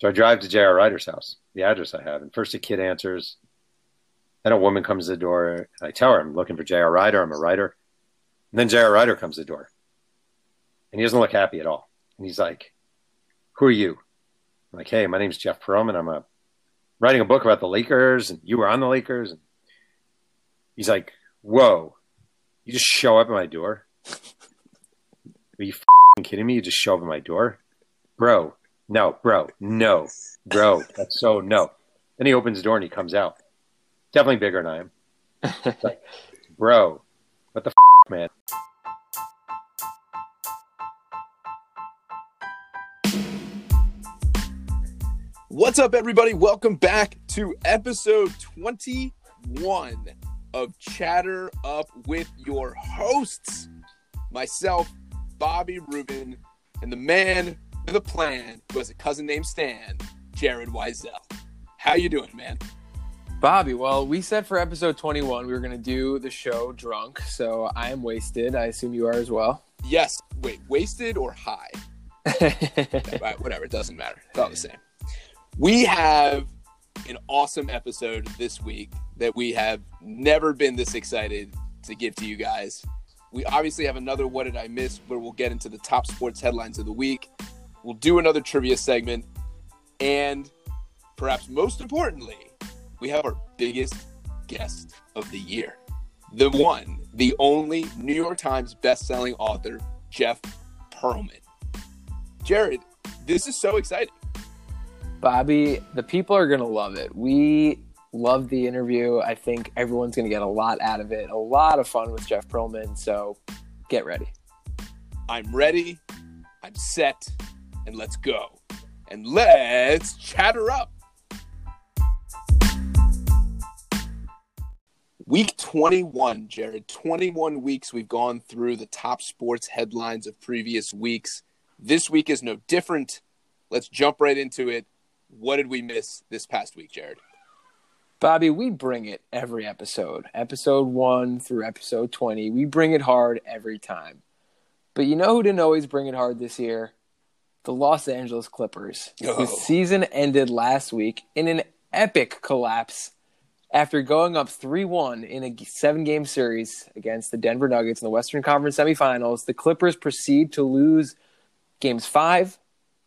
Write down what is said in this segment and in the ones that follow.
So I drive to J.R. Rider's house, the address I have, and first a kid answers. Then a woman comes to the door, and I tell her I'm looking for J.R. Rider. I'm a writer. And then J.R. Rider comes to the door, and he doesn't look happy at all. And he's like, "Who are you?" I'm like, "Hey, my name's Jeff Pearlman. I'm a writing a book about the Lakers, and you were on the Lakers." And he's like, "Whoa, you just show up at my door? Are you kidding me? You just show up at my door, bro? No, bro, no, bro. That's so no." Then he opens the door and he comes out. Definitely bigger than I am. like, bro, what the f- man? What's up, everybody? Welcome back to episode 21 of Chatter Up with your hosts, myself, Bobby Rubin, and the man a plan who has a cousin named Stan, Jared Weisel. How you doing, man? Bobby, well, we said for episode 21 we were going to do the show drunk, so I am wasted. I assume you are as well. Yes. Wait, wasted or high? right, whatever, it doesn't matter. It's all the same. We have an awesome episode this week that we have never been this excited to give to you guys. We obviously have another What Did I Miss where we'll get into the top sports headlines of the week. We'll do another trivia segment. And perhaps most importantly, we have our biggest guest of the year. The one, the only New York Times best-selling author, Jeff Pearlman. Jared, this is so exciting. Bobby, the people are going to love it. We love the interview. I think everyone's going to get a lot out of it. A lot of fun with Jeff Pearlman. So get ready. I'm ready. I'm set. And let's go. And let's chatter up. Week 21, Jared. 21 weeks we've gone through the top sports headlines of previous weeks. This week is no different. Let's jump right into it. What did we miss this past week, Jared? Bobby, we bring it every episode. Episode 1 through episode 20. We bring it hard every time. But you know who didn't always bring it hard this year? The Los Angeles Clippers, Oh. whose season ended last week in an epic collapse after going up 3-1 in a seven-game series against the Denver Nuggets in the Western Conference semifinals. The Clippers proceed to lose games 5,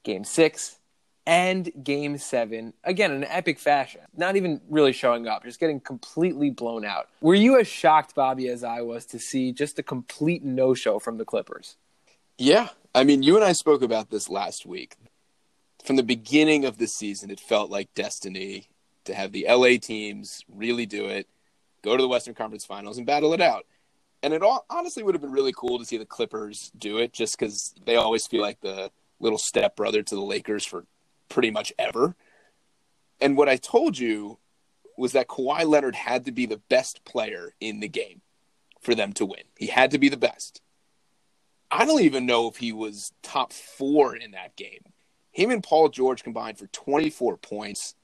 game 6, and game 7 again in an epic fashion. Not even really showing up, just getting completely blown out. Were you as shocked Bobby as I was to see just a complete no-show from the Clippers? Yeah. I mean, you and I spoke about this last week. From the beginning of the season, it felt like destiny to have the LA teams really do it, go to the Western Conference Finals and battle it out. And it all, honestly would have been really cool to see the Clippers do it just because they always feel like the little stepbrother to the Lakers for pretty much ever. And what I told you was that Kawhi Leonard had to be the best player in the game for them to win. He had to be the best. I don't even know if he was top four in that game. Him and Paul George combined for 24 points.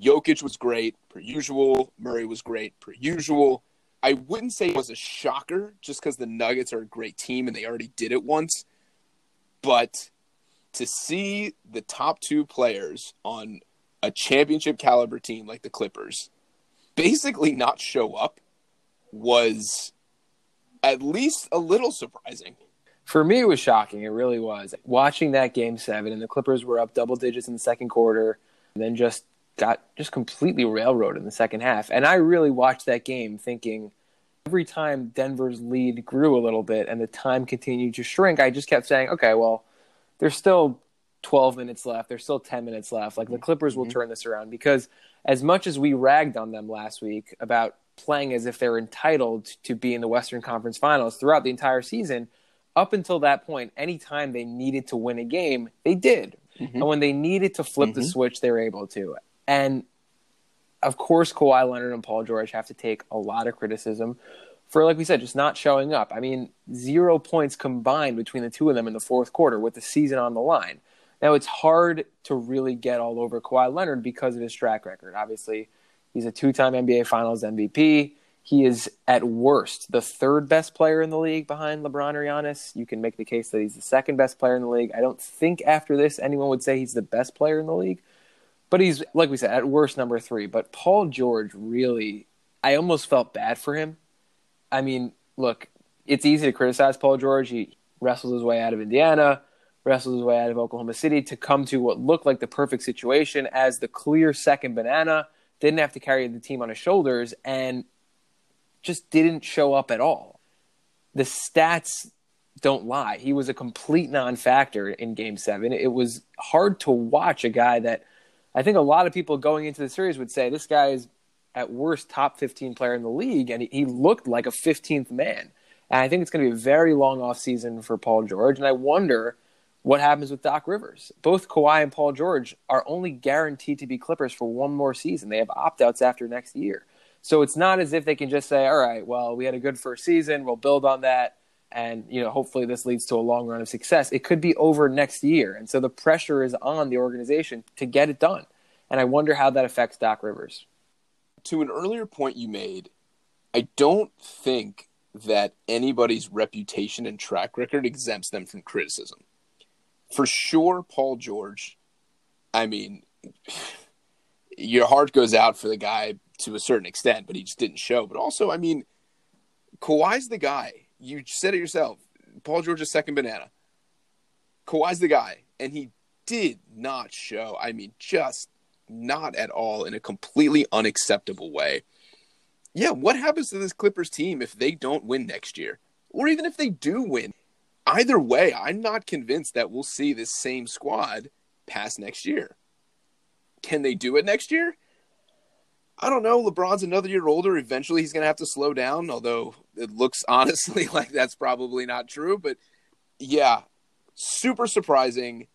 Jokic was great, per usual. Murray was great, per usual. I wouldn't say it was a shocker just because the Nuggets are a great team and they already did it once. But to see the top two players on a championship caliber team like the Clippers basically not show up was at least a little surprising. For me, it was shocking. It really was. Watching that game seven, and the Clippers were up double digits in the second quarter, and then just got just completely railroaded in the second half. And I really watched that game thinking every time Denver's lead grew a little bit and the time continued to shrink, I just kept saying, okay, well, there's still 12 minutes left. There's still 10 minutes left. Like the mm-hmm. Clippers will mm-hmm. turn this around because as much as we ragged on them last week about playing as if they're entitled to be in the Western Conference Finals throughout the entire season, up until that point, anytime they needed to win a game, they did. Mm-hmm. And when they needed to flip the mm-hmm. switch, they were able to. And of course, Kawhi Leonard and Paul George have to take a lot of criticism for, like we said, just not showing up. I mean, zero points combined between the two of them in the fourth quarter with the season on the line. Now, it's hard to really get all over Kawhi Leonard because of his track record. Obviously, he's a two time NBA Finals MVP. He is, at worst, the third best player in the league behind LeBron or Giannis. You can make the case that he's the second best player in the league. I don't think after this anyone would say he's the best player in the league. But he's like we said, at worst number three. But Paul George really, I almost felt bad for him. I mean, look, it's easy to criticize Paul George. He wrestled his way out of Indiana, wrestled his way out of Oklahoma City to come to what looked like the perfect situation as the clear second banana. Didn't have to carry the team on his shoulders and just didn't show up at all. The stats don't lie. He was a complete non factor in game seven. It was hard to watch a guy that I think a lot of people going into the series would say this guy is at worst top 15 player in the league, and he, looked like a 15th man. And I think it's going to be a very long off season for Paul George. And I wonder what happens with Doc Rivers. Both Kawhi and Paul George are only guaranteed to be Clippers for one more season. They have opt outs after next year. So it's not as if they can just say, all right, well, we had a good first season. We'll build on that. And, you know, hopefully this leads to a long run of success. It could be over next year. And so the pressure is on the organization to get it done. And I wonder how that affects Doc Rivers. To an earlier point you made, I don't think that anybody's reputation and track record exempts them from criticism. For sure, Paul George, I mean, your heart goes out for the guy to a certain extent, but he just didn't show. But also, I mean, Kawhi's the guy. You said it yourself. Paul George's second banana. Kawhi's the guy, and he did not show. I mean, just not at all in a completely unacceptable way. Yeah, what happens to this Clippers team if they don't win next year? Or even if they do win? Either way, I'm not convinced that we'll see this same squad pass next year. Can they do it next year? I don't know. LeBron's another year older. Eventually, he's going to have to slow down, although it looks honestly like that's probably not true. But yeah, super surprising.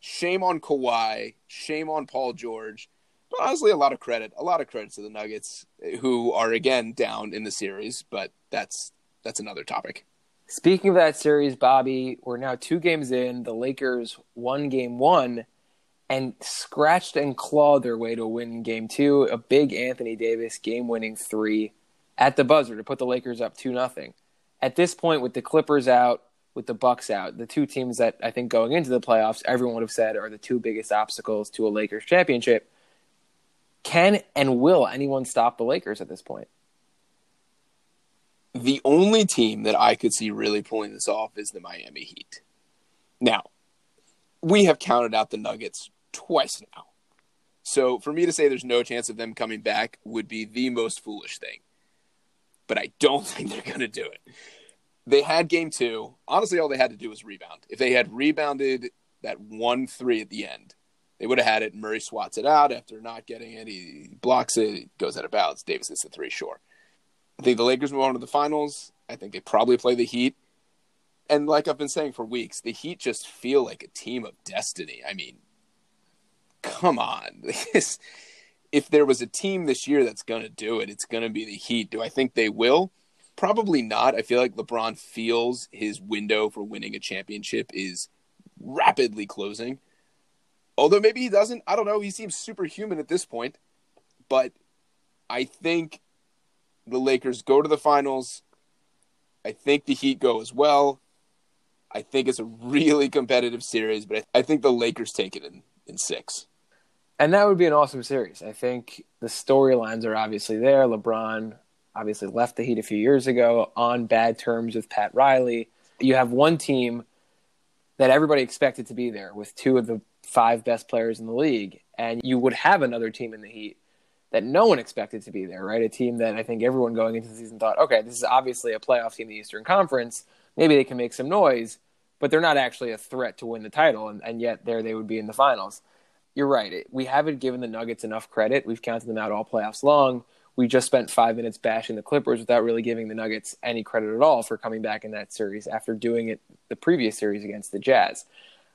Shame on Kawhi. Shame on Paul George. But honestly, a lot of credit. A lot of credit to the Nuggets, eh, who are again down in the series. But that's that's another topic. Speaking of that series, Bobby, we're now two games in. The Lakers won game one and scratched and clawed their way to win game two. A big Anthony Davis game winning three at the buzzer to put the Lakers up two nothing. At this point, with the Clippers out, with the Bucks out, the two teams that I think going into the playoffs, everyone would have said are the two biggest obstacles to a Lakers championship. Can and will anyone stop the Lakers at this point? The only team that I could see really pulling this off is the Miami Heat. Now, we have counted out the Nuggets twice now. So for me to say there's no chance of them coming back would be the most foolish thing. But I don't think they're going to do it. They had game two. Honestly, all they had to do was rebound. If they had rebounded that 1 3 at the end, they would have had it. Murray swats it out after not getting it. He blocks it, goes out of bounds. Davis hits the three short. I think the Lakers move on to the finals. I think they probably play the Heat. And like I've been saying for weeks, the Heat just feel like a team of destiny. I mean, come on. if there was a team this year that's going to do it, it's going to be the Heat. Do I think they will? Probably not. I feel like LeBron feels his window for winning a championship is rapidly closing. Although maybe he doesn't. I don't know. He seems superhuman at this point. But I think the Lakers go to the finals. I think the Heat go as well. I think it's a really competitive series, but I think the Lakers take it in, in six. And that would be an awesome series. I think the storylines are obviously there. LeBron obviously left the Heat a few years ago on bad terms with Pat Riley. You have one team that everybody expected to be there with two of the five best players in the league, and you would have another team in the Heat that no one expected to be there, right? A team that I think everyone going into the season thought, okay, this is obviously a playoff team in the Eastern Conference. Maybe they can make some noise, but they're not actually a threat to win the title, and, and yet there they would be in the finals you're right. We haven't given the Nuggets enough credit. We've counted them out all playoffs long. We just spent five minutes bashing the Clippers without really giving the Nuggets any credit at all for coming back in that series after doing it the previous series against the Jazz.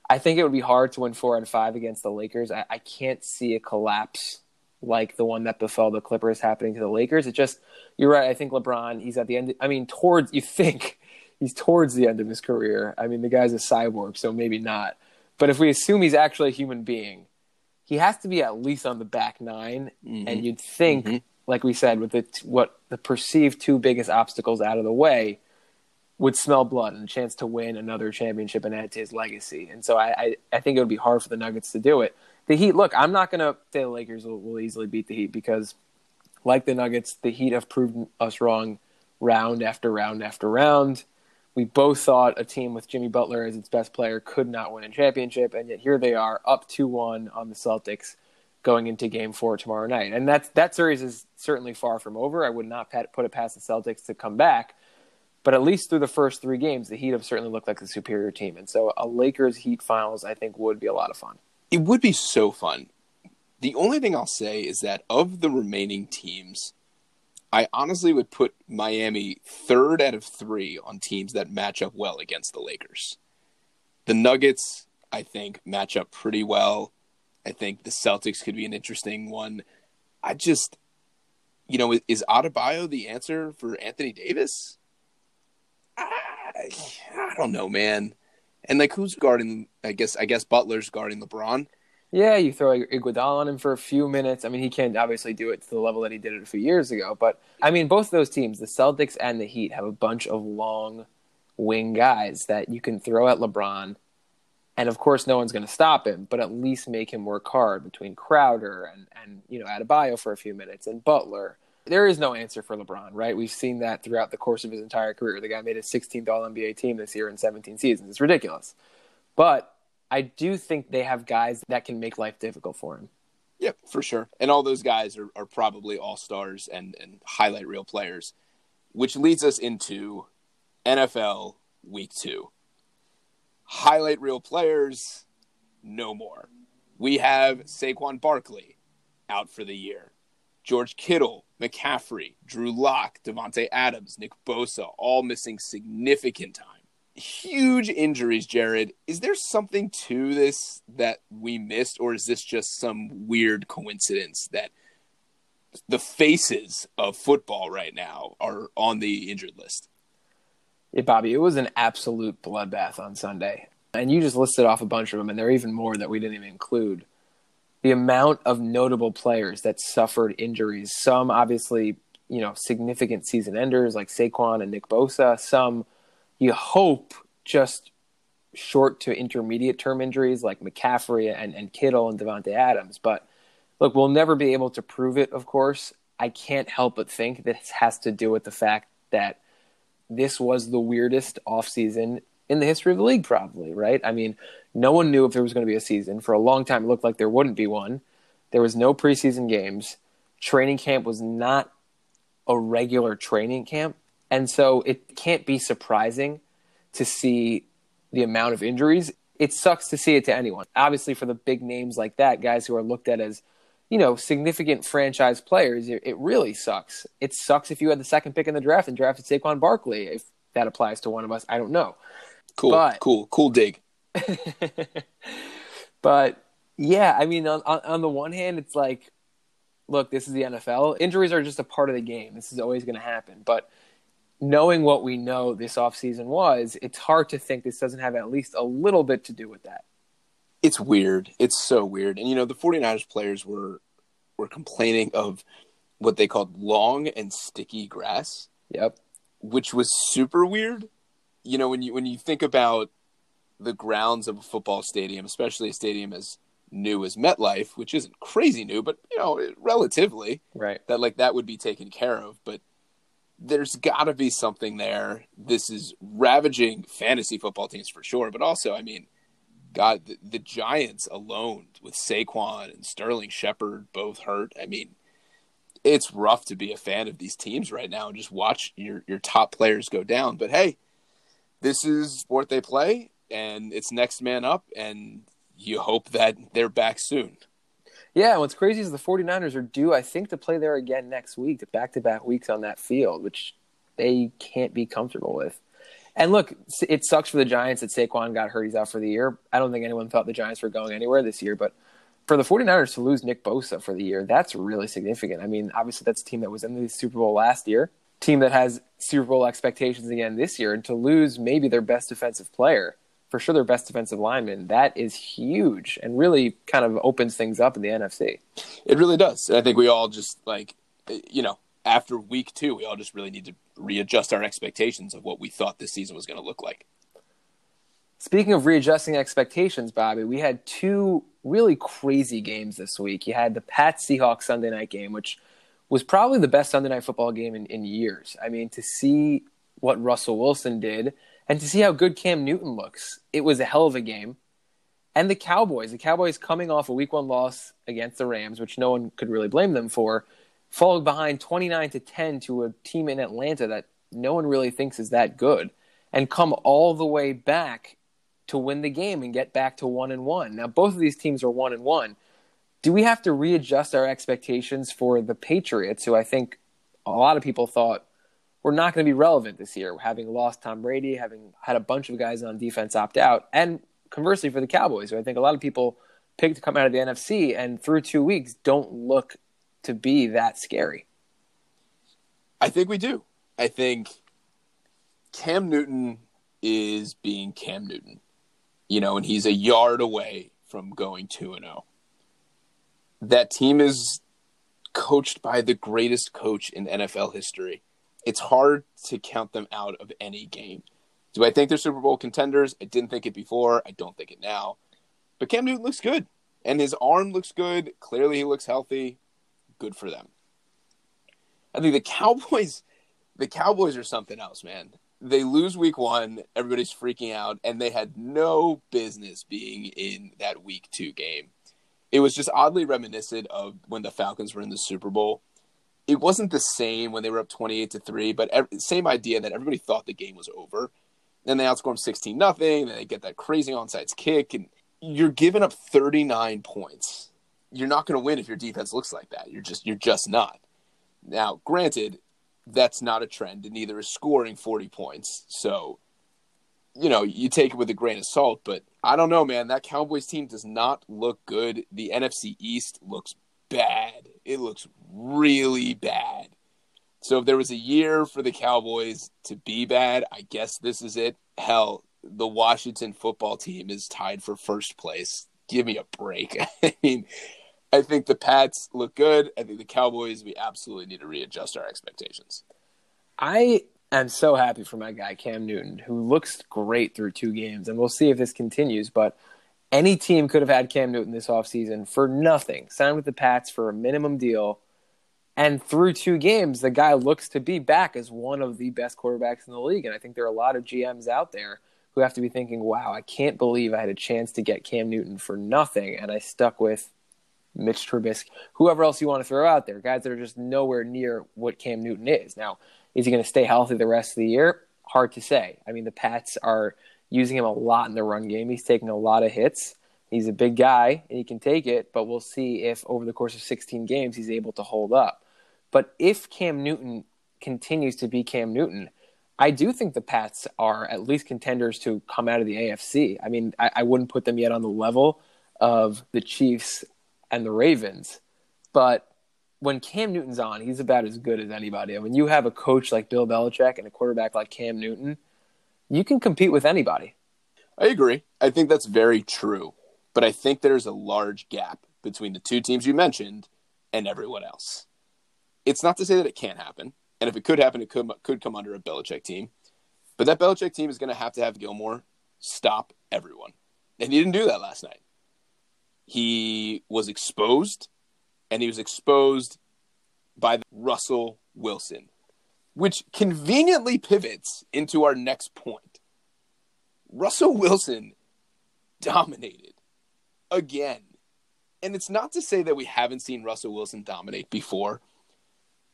I think it would be hard to win four and five against the Lakers. I, I can't see a collapse like the one that befell the Clippers happening to the Lakers. It just, you're right. I think LeBron, he's at the end. I mean, towards, you think he's towards the end of his career. I mean, the guy's a cyborg, so maybe not. But if we assume he's actually a human being, he has to be at least on the back 9 mm-hmm. and you'd think, mm-hmm. like we said, with the what the perceived two biggest obstacles out of the way, would smell blood and a chance to win another championship and add to his legacy. And so I, I, I think it would be hard for the Nuggets to do it. the Heat. Look, I'm not going to say the Lakers will, will easily beat the Heat because, like the Nuggets, the Heat have proven us wrong round after round after round. We both thought a team with Jimmy Butler as its best player could not win a championship, and yet here they are, up two one on the Celtics, going into Game Four tomorrow night. And that that series is certainly far from over. I would not put it past the Celtics to come back, but at least through the first three games, the Heat have certainly looked like the superior team. And so a Lakers Heat finals, I think, would be a lot of fun. It would be so fun. The only thing I'll say is that of the remaining teams, I honestly would put Miami third out of three on teams that match up well against the Lakers. The Nuggets, I think, match up pretty well. I think the Celtics could be an interesting one. I just, you know, is Adebayo the answer for Anthony Davis? I, I don't know, man. And like, who's guarding? I guess I guess Butler's guarding LeBron. Yeah, you throw Iguodala on him for a few minutes. I mean, he can't obviously do it to the level that he did it a few years ago. But I mean, both those teams, the Celtics and the Heat, have a bunch of long wing guys that you can throw at LeBron. And of course, no one's going to stop him, but at least make him work hard between Crowder and, and you know Adebayo for a few minutes and Butler. There is no answer for LeBron, right? We've seen that throughout the course of his entire career. The guy made a 16th All NBA team this year in 17 seasons. It's ridiculous. But I do think they have guys that can make life difficult for him. Yep, for sure. And all those guys are, are probably all stars and, and highlight reel players, which leads us into NFL week two. Highlight reel players, no more. We have Saquon Barkley out for the year. George Kittle, McCaffrey, Drew Lock, Davante Adams, Nick Bosa, all missing significant time huge injuries, Jared. Is there something to this that we missed, or is this just some weird coincidence that the faces of football right now are on the injured list? Yeah, Bobby, it was an absolute bloodbath on Sunday. And you just listed off a bunch of them, and there are even more that we didn't even include. The amount of notable players that suffered injuries, some obviously, you know, significant season enders like Saquon and Nick Bosa, some – you hope just short to intermediate term injuries like McCaffrey and, and Kittle and Davante Adams. But look, we'll never be able to prove it, of course. I can't help but think this has to do with the fact that this was the weirdest offseason in the history of the league, probably, right? I mean, no one knew if there was going to be a season. For a long time, it looked like there wouldn't be one. There was no preseason games. Training camp was not a regular training camp. And so it can't be surprising to see the amount of injuries. It sucks to see it to anyone. Obviously, for the big names like that, guys who are looked at as, you know, significant franchise players, it, it really sucks. It sucks if you had the second pick in the draft and drafted Saquon Barkley. If that applies to one of us, I don't know. Cool, but, cool, cool dig. but yeah, I mean, on, on, on the one hand, it's like, look, this is the NFL. Injuries are just a part of the game. This is always going to happen. But knowing what we know this offseason was, it's hard to think this doesn't have at least a little bit to do with that. It's weird. It's so weird. And you know, the 49ers players were were complaining of what they called long and sticky grass. Yep. Which was super weird. You know, when you when you think about the grounds of a football stadium, especially a stadium as new as MetLife, which isn't crazy new, but you know, relatively. Right. That like that would be taken care of, but there's got to be something there. This is ravaging fantasy football teams for sure, but also, I mean, God, the, the Giants alone with Saquon and Sterling Shepard both hurt. I mean, it's rough to be a fan of these teams right now and just watch your your top players go down. But hey, this is what they play, and it's next man up, and you hope that they're back soon. Yeah, what's crazy is the 49ers are due, I think, to play there again next week, back to back weeks on that field, which they can't be comfortable with. And look, it sucks for the Giants that Saquon got hurt. He's out for the year. I don't think anyone thought the Giants were going anywhere this year, but for the 49ers to lose Nick Bosa for the year, that's really significant. I mean, obviously, that's a team that was in the Super Bowl last year, team that has Super Bowl expectations again this year, and to lose maybe their best defensive player for sure their best defensive lineman. That is huge and really kind of opens things up in the NFC. It really does. I think we all just like, you know, after week two, we all just really need to readjust our expectations of what we thought this season was going to look like. Speaking of readjusting expectations, Bobby, we had two really crazy games this week. You had the Pats Seahawks Sunday night game, which was probably the best Sunday night football game in, in years. I mean, to see what Russell Wilson did and to see how good Cam Newton looks, it was a hell of a game. And the Cowboys, the Cowboys coming off a week one loss against the Rams, which no one could really blame them for, followed behind 29 to 10 to a team in Atlanta that no one really thinks is that good and come all the way back to win the game and get back to one and one. Now both of these teams are one and one. Do we have to readjust our expectations for the Patriots, who I think a lot of people thought were not going to be relevant this year, having lost Tom Brady, having had a bunch of guys on defense opt out, and conversely for the Cowboys, who I think a lot of people picked to come out of the NFC and through two weeks don't look to be that scary. I think we do. I think Cam Newton is being Cam Newton, you know, and he's a yard away from going 2 and 0. That team is coached by the greatest coach in NFL history. It's hard to count them out of any game. Do I think they're Super Bowl contenders? I didn't think it before. I don't think it now. But Cam Newton looks good, and his arm looks good. Clearly, he looks healthy. Good for them. I think the Cowboys, the Cowboys are something else, man. They lose week one, everybody's freaking out, and they had no business being in that week two game. It was just oddly reminiscent of when the Falcons were in the Super Bowl. It wasn't the same when they were up twenty-eight to three, but every, same idea that everybody thought the game was over then they outscore them 16 nothing. Then they get that crazy onside kick, and you're giving up 39 points. You're not going to win if your defense looks like that. You're just you're just not. Now, granted, that's not a trend, and neither is scoring 40 points. So, you know, you take it with a grain of salt. But I don't know, man. That Cowboys team does not look good. The NFC East looks bad. It looks really bad. So if there was a year for the Cowboys to be bad, I guess this is it. Hell, the Washington football team is tied for first place. Give me a break. I mean, I think the Pats look good. I think the Cowboys, we absolutely need to readjust our expectations. I am so happy for my guy, Cam Newton, who looks great through two games. And we'll see if this continues. But any team could have had Cam Newton this offseason for nothing. Signed with the Pats for a minimum deal and through two games, the guy looks to be back as one of the best quarterbacks in the league. And I think there are a lot of GMs out there who have to be thinking, wow, I can't believe I had a chance to get Cam Newton for nothing. And I stuck with Mitch Trubisky, whoever else you want to throw out there, guys that are just nowhere near what Cam Newton is. Now, is he going to stay healthy the rest of the year? Hard to say. I mean, the Pats are using him a lot in the run game. He's taking a lot of hits. He's a big guy and he can take it, but we'll see if over the course of 16 games he's able to hold up. But if Cam Newton continues to be Cam Newton, I do think the Pats are at least contenders to come out of the AFC. I mean, I, I wouldn't put them yet on the level of the Chiefs and the Ravens, but when Cam Newton's on, he's about as good as anybody. And when you have a coach like Bill Belichick and a quarterback like Cam Newton, you can compete with anybody. I agree. I think that's very true. But I think there's a large gap between the two teams you mentioned and everyone else. It's not to say that it can't happen, and if it could happen, it could could come under a Belichick team. But that Belichick team is going to have to have Gilmore stop everyone, and he didn't do that last night. He was exposed, and he was exposed by Russell Wilson, which conveniently pivots into our next point. Russell Wilson dominated again. And it's not to say that we haven't seen Russell Wilson dominate before,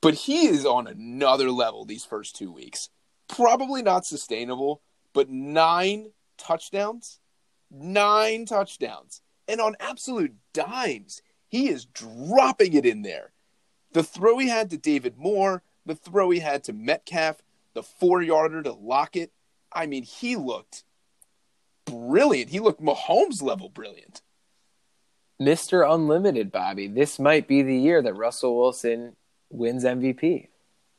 but he is on another level these first two weeks. Probably not sustainable, but nine touchdowns, nine touchdowns, and on absolute dimes, he is dropping it in there. The throw he had to David Moore, the throw he had to Metcalf, the four yarder to Lockett. I mean, he looked brilliant. He looked Mahomes level brilliant. Mr. Unlimited, Bobby. This might be the year that Russell Wilson wins MVP.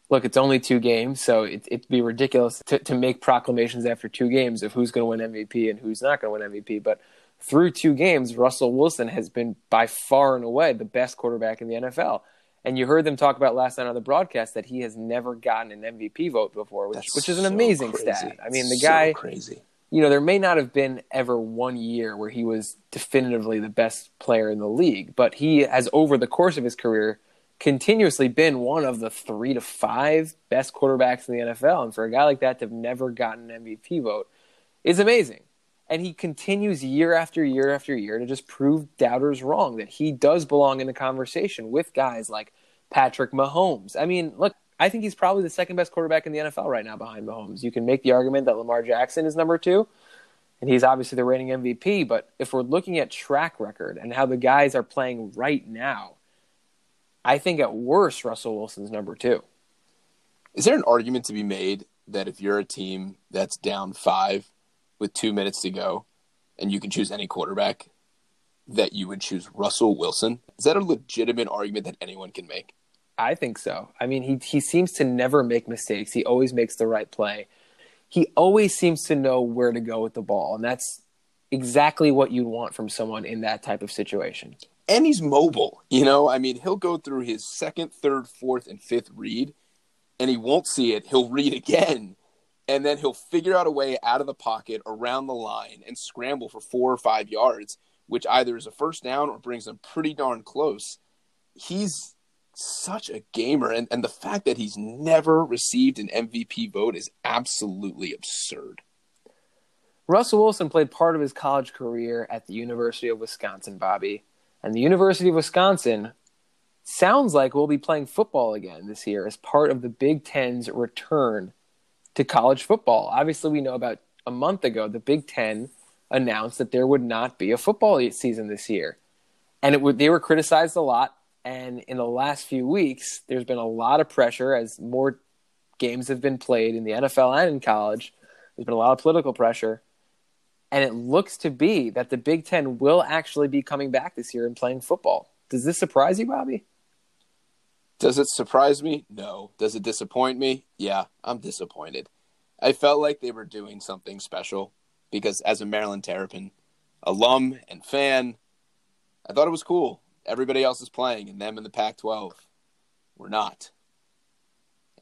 Look, it's only two games, so it, would be ridiculous to, to make proclamations after two games of who's going to win MVP and who's not going to win MVP. But through two games, Russell Wilson has been by far and away the best quarterback in the NFL. And you heard them talk about last night on the broadcast that he has never gotten an MVP vote before, which, which is an so amazing crazy. stat. I mean, the guy crazy. You know, there may not have been ever one year where he was definitively the best player in the league, but he has, over the course of his career, continuously been one of the three to five best quarterbacks in the NFL. And for a guy like that to have never gotten an MVP vote is amazing. And he continues year after year after year to just prove doubters wrong that he does belong in the conversation with guys like Patrick Mahomes. I mean, look, I think he's probably the second best quarterback in the NFL right now behind Mahomes. You can make the argument that Lamar Jackson is number two, and he's obviously the reigning MVP. But if we're looking at track record and how the guys are playing right now, I think at worst, Russell Wilson's number two. Is there an argument to be made that if you're a team that's down five with two minutes to go and you can choose any quarterback, that you would choose Russell Wilson? Is that a legitimate argument that anyone can make? I think so. I mean, he he seems to never make mistakes. He always makes the right play. He always seems to know where to go with the ball, and that's exactly what you want from someone in that type of situation. And he's mobile. You know, I mean, he'll go through his second, third, fourth, and fifth read, and he won't see it. He'll read again, and then he'll figure out a way out of the pocket around the line and scramble for four or five yards, which either is a first down or brings him pretty darn close. He's such a gamer and, and the fact that he's never received an MVP vote is absolutely absurd. Russell Wilson played part of his college career at the University of Wisconsin, Bobby. And the University of Wisconsin sounds like we'll be playing football again this year as part of the Big Ten's return to college football. Obviously, we know about a month ago, the Big Ten announced that there would not be a football season this year. And it would, they were criticized a lot and in the last few weeks, there's been a lot of pressure as more games have been played in the NFL and in college. There's been a lot of political pressure. And it looks to be that the Big Ten will actually be coming back this year and playing football. Does this surprise you, Bobby? Does it surprise me? No. Does it disappoint me? Yeah, I'm disappointed. I felt like they were doing something special because, as a Maryland Terrapin alum and fan, I thought it was cool everybody else is playing, and them in the Pac 12 were not.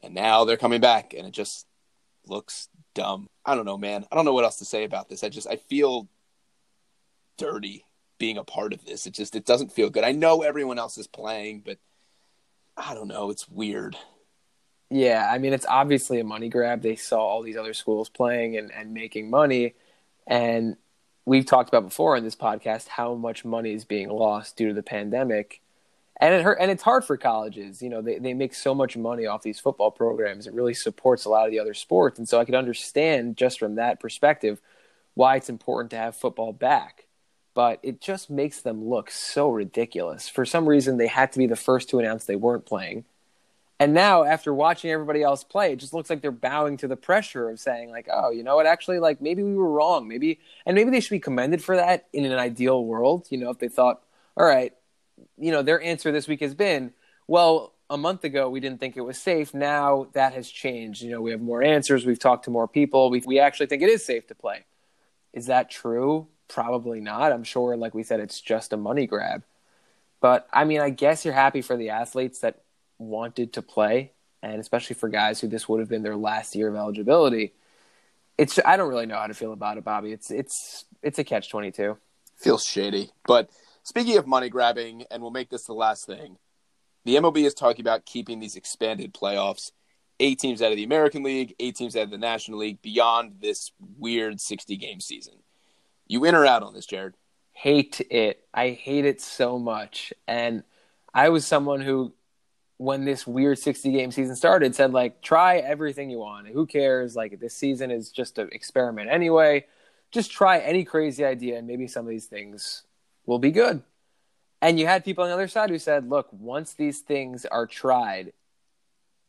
And now they're coming back, and it just looks dumb. I don't know, man. I don't know what else to say about this. I just, I feel dirty being a part of this. It just, it doesn't feel good. I know everyone else is playing, but I don't know. It's weird. Yeah, I mean, it's obviously a money grab. They saw all these other schools playing and, and making money. And we've talked about before in this podcast how much money is being lost due to the pandemic. And it hurt, and it's hard for colleges. You know, they, they make so much money off these football programs. It really supports a lot of the other sports. And so I could understand just from that perspective why it's important to have football back. But it just makes them look so ridiculous. For some reason, they had to be the first to announce they weren't playing. And now, after watching everybody else play, it just looks like they're bowing to the pressure of saying, like, oh, you know what? Actually, like, maybe we were wrong. Maybe, and maybe they should be commended for that in an ideal world. You know, if they thought, all right, you know, their answer this week has been, well, a month ago we didn't think it was safe. Now that has changed. You know, we have more answers. We've talked to more people. We we actually think it is safe to play. Is that true? Probably not. I'm sure, like we said, it's just a money grab. But I mean, I guess you're happy for the athletes that wanted to play, and especially for guys who this would have been their last year of eligibility. It's I don't really know how to feel about it, Bobby. It's it's it's a catch twenty two. Feels shady. But speaking of money grabbing, and we'll make this the last thing. The MLB is talking about keeping these expanded playoffs, eight teams out of the American League, eight teams out of the National League, beyond this weird sixty game season. You in or out on this, Jared? Hate it. I hate it so much. And I was someone who when this weird 60 game season started said like try everything you want. Who cares? Like this season is just an experiment anyway. Just try any crazy idea and maybe some of these things will be good. And you had people on the other side who said look once these things are tried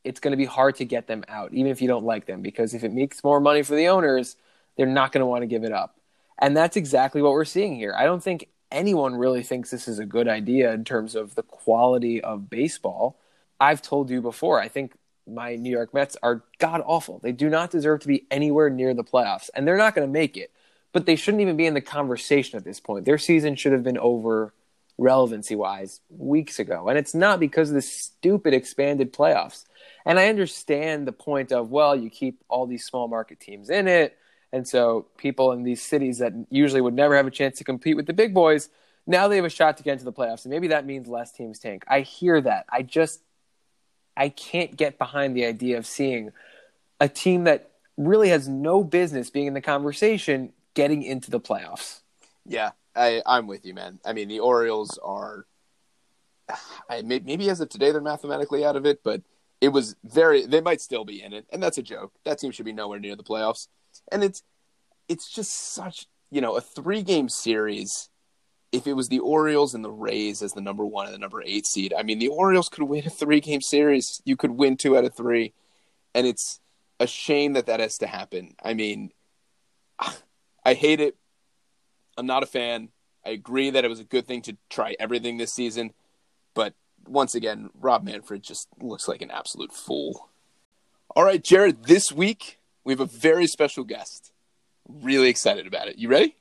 it's going to be hard to get them out even if you don't like them because if it makes more money for the owners they're not going to want to give it up. And that's exactly what we're seeing here. I don't think anyone really thinks this is a good idea in terms of the quality of baseball I've told you before, I think my New York Mets are god awful. They do not deserve to be anywhere near the playoffs, and they're not going to make it. But they shouldn't even be in the conversation at this point. Their season should have been over relevancy wise weeks ago. And it's not because of the stupid expanded playoffs. And I understand the point of, well, you keep all these small market teams in it, And so people in these cities that usually would never have a chance to compete with the big boys, now they have a shot to get into the playoffs. And maybe that means less teams tank. I hear that. I just I can't get behind the idea of seeing a team that really has no business being in the conversation getting into the playoffs. Yeah, I, I'm with you, man. I mean, the Orioles are. I maybe as of today they're mathematically out of it, but it was very. They might still be in it, and that's a joke. That team should be nowhere near the playoffs, and it's it's just such you know a three game series. If it was the Orioles and the Rays as the number one and the number eight seed, I mean, the Orioles could win a three game series. You could win two out of three, and it's a shame that that has to happen. I mean, I hate it. I'm not a fan. I agree that it was a good thing to try everything this season, but once again, Rob Manfred just looks like an absolute fool. All right, Jared, this week we have a very special guest. Really excited about it. You ready?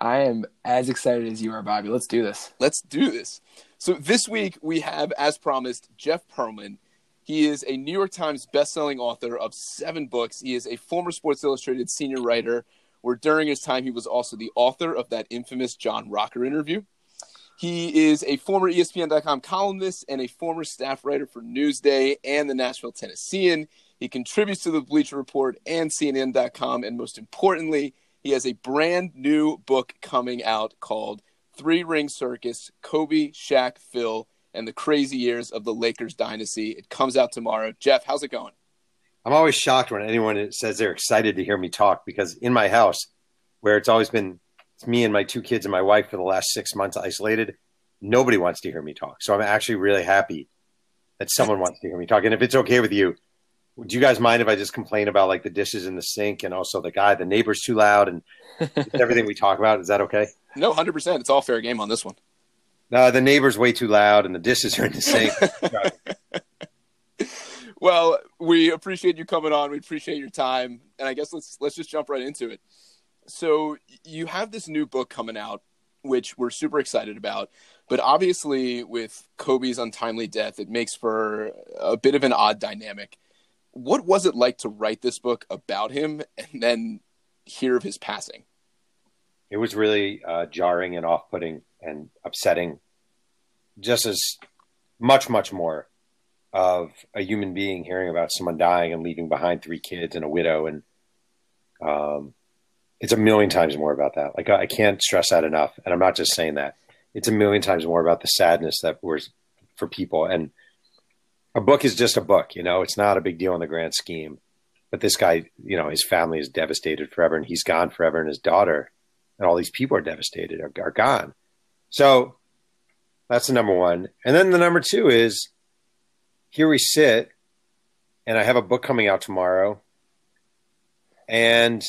I am as excited as you are, Bobby. Let's do this. Let's do this. So this week we have, as promised, Jeff Pearlman. He is a New York Times bestselling author of seven books. He is a former Sports Illustrated senior writer, where during his time he was also the author of that infamous John Rocker interview. He is a former ESPN.com columnist and a former staff writer for Newsday and the Nashville Tennessean. He contributes to the Bleacher Report and CNN.com, and most importantly, he has a brand new book coming out called Three Ring Circus Kobe, Shaq, Phil, and the crazy years of the Lakers dynasty. It comes out tomorrow. Jeff, how's it going? I'm always shocked when anyone says they're excited to hear me talk because in my house, where it's always been it's me and my two kids and my wife for the last six months isolated, nobody wants to hear me talk. So I'm actually really happy that someone wants to hear me talk. And if it's okay with you, do you guys mind if I just complain about like the dishes in the sink and also the guy, the neighbor's too loud and everything we talk about? Is that okay? No, hundred percent. It's all fair game on this one. No, the neighbor's way too loud and the dishes are in the sink. well, we appreciate you coming on. We appreciate your time, and I guess let's let's just jump right into it. So you have this new book coming out, which we're super excited about. But obviously, with Kobe's untimely death, it makes for a bit of an odd dynamic. What was it like to write this book about him and then hear of his passing? It was really uh, jarring and off-putting and upsetting, just as much, much more of a human being hearing about someone dying and leaving behind three kids and a widow. And um, it's a million times more about that. Like I can't stress that enough. And I'm not just saying that. It's a million times more about the sadness that was for people. And a book is just a book, you know, it's not a big deal in the grand scheme. But this guy, you know, his family is devastated forever and he's gone forever and his daughter and all these people are devastated, are, are gone. So that's the number one. And then the number two is here we sit, and I have a book coming out tomorrow. And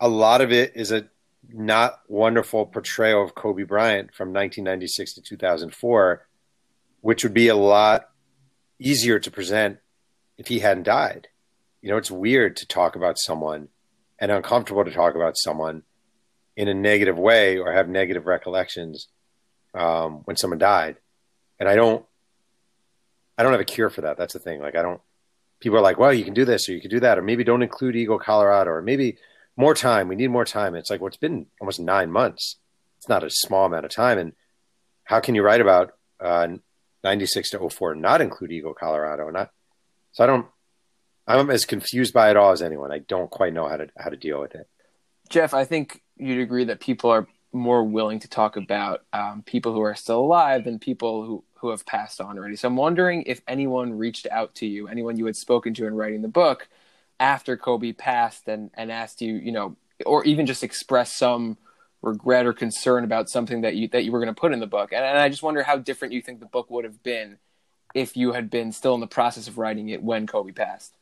a lot of it is a not wonderful portrayal of Kobe Bryant from 1996 to 2004, which would be a lot easier to present if he hadn't died. You know, it's weird to talk about someone and uncomfortable to talk about someone in a negative way or have negative recollections um, when someone died. And I don't, I don't have a cure for that. That's the thing. Like, I don't, people are like, well, you can do this or you can do that, or maybe don't include Eagle, Colorado, or maybe more time. We need more time. it's like, well, it's been almost nine months. It's not a small amount of time. And how can you write about uh, 96 to 04 and not include Eagle, Colorado? Not, so I don't, I'm as confused by it all as anyone. I don't quite know how to, how to deal with it. Jeff, I think you'd agree that people are more willing to talk about um, people who are still alive than people who, who have passed on already. So I'm wondering if anyone reached out to you, anyone you had spoken to in writing the book after Kobe passed and, and asked you, you know, or even just expressed some regret or concern about something that you that you were going to put in the book. And, and I just wonder how different you think the book would have been if you had been still in the process of writing it when Kobe passed.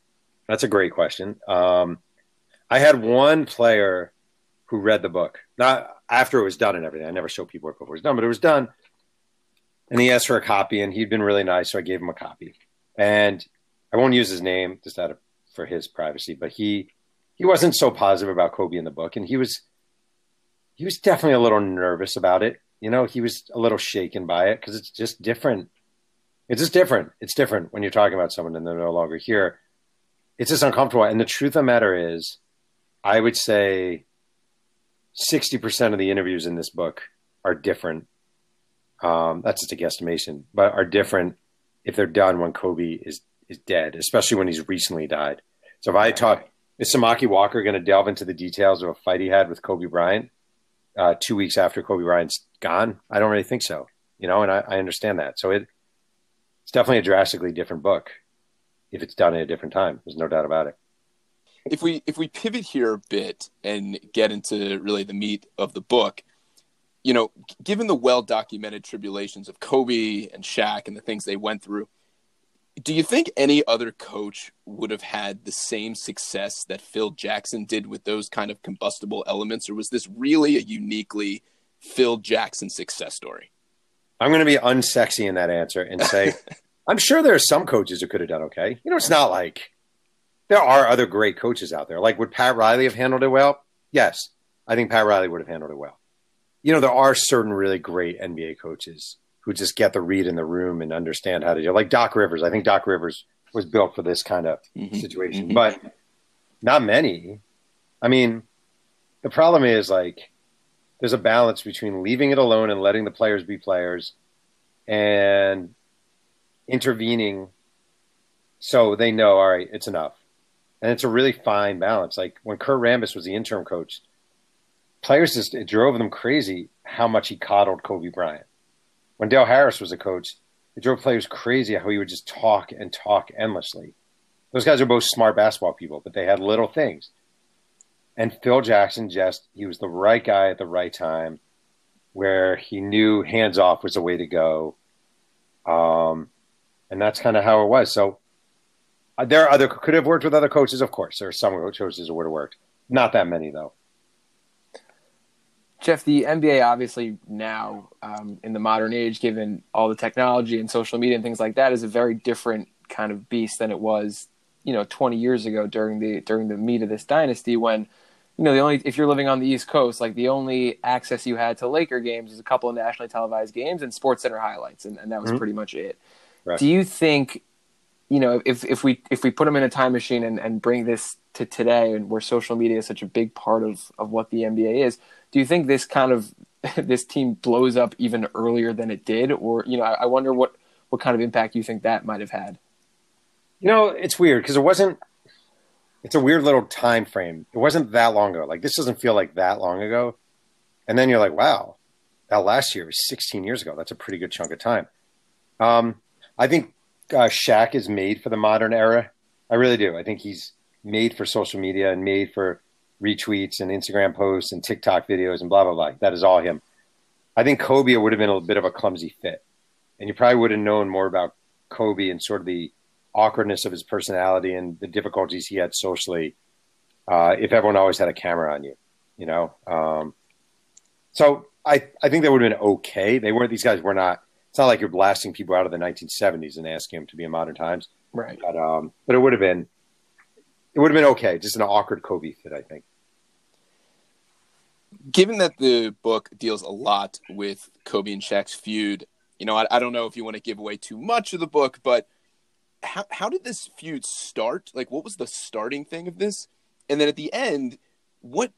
That's a great question. Um, I had one player who read the book. Not after it was done and everything. I never show people before it was done, but it was done. And he asked for a copy, and he'd been really nice, so I gave him a copy. And I won't use his name just out of for his privacy, but he he wasn't so positive about Kobe in the book, and he was he was definitely a little nervous about it. You know, he was a little shaken by it because it's just different. It's just different. It's different when you're talking about someone and they're no longer here. It's just uncomfortable. And the truth of the matter is, I would say sixty percent of the interviews in this book are different. Um, that's just a guesstimation, but are different if they're done when Kobe is is dead, especially when he's recently died. So if I talk, is Samaki Walker going to delve into the details of a fight he had with Kobe Bryant uh, two weeks after Kobe Bryant's gone? I don't really think so. You know, and I, I understand that. So it it's definitely a drastically different book if it's done at a different time. There's no doubt about it. If we if we pivot here a bit and get into really the meat of the book, you know, given the well documented tribulations of Kobe and Shaq and the things they went through, do you think any other coach would have had the same success that Phil Jackson did with those kind of combustible elements, or was this really a uniquely Phil Jackson success story? I'm going to be unsexy in that answer and say, I'm sure there are some coaches who could have done okay. You know, it's not like there are other great coaches out there. Like, would Pat Riley have handled it well? Yes, I think Pat Riley would have handled it well. You know, there are certain really great NBA coaches who just get the read in the room and understand how to do. Like Doc Rivers, I think Doc Rivers was built for this kind of mm-hmm. situation, mm-hmm. but not many. I mean, the problem is like there's a balance between leaving it alone and letting the players be players and intervening so they know all right it's enough and it's a really fine balance like when kurt rambis was the interim coach players just it drove them crazy how much he coddled kobe bryant when del harris was a coach it drove players crazy how he would just talk and talk endlessly those guys are both smart basketball people but they had little things and Phil Jackson just he was the right guy at the right time, where he knew hands off was the way to go, um, and that's kind of how it was. So uh, there are other could have worked with other coaches, of course. There are some coaches who would have worked, not that many though. Jeff, the NBA obviously now um, in the modern age, given all the technology and social media and things like that, is a very different kind of beast than it was, you know, 20 years ago during the during the meat of this dynasty when you know, the only if you're living on the East Coast, like the only access you had to Laker games was a couple of nationally televised games and Sports Center highlights, and, and that was mm-hmm. pretty much it. Right. Do you think, you know, if if we if we put them in a time machine and, and bring this to today, and where social media is such a big part of of what the NBA is, do you think this kind of this team blows up even earlier than it did, or you know, I, I wonder what what kind of impact you think that might have had. You know, it's weird because it wasn't it's a weird little time frame. It wasn't that long ago. Like this doesn't feel like that long ago. And then you're like, wow, that last year was 16 years ago. That's a pretty good chunk of time. Um, I think uh, Shaq is made for the modern era. I really do. I think he's made for social media and made for retweets and Instagram posts and TikTok videos and blah blah blah. That is all him. I think Kobe would have been a bit of a clumsy fit, and you probably would have known more about Kobe and sort of the awkwardness of his personality and the difficulties he had socially uh, if everyone always had a camera on you, you know. Um, so I I think that would have been okay. They weren't these guys were not. It's not like you're blasting people out of the 1970s and asking them to be in modern times, right? But um, but it would have been it would have been okay. Just an awkward Kobe fit, I think. Given that the book deals a lot with Kobe and Shaq's feud, you know, I, I don't know if you want to give away too much of the book, but how how did this feud start? Like, what was the starting thing of this? And then at the end, what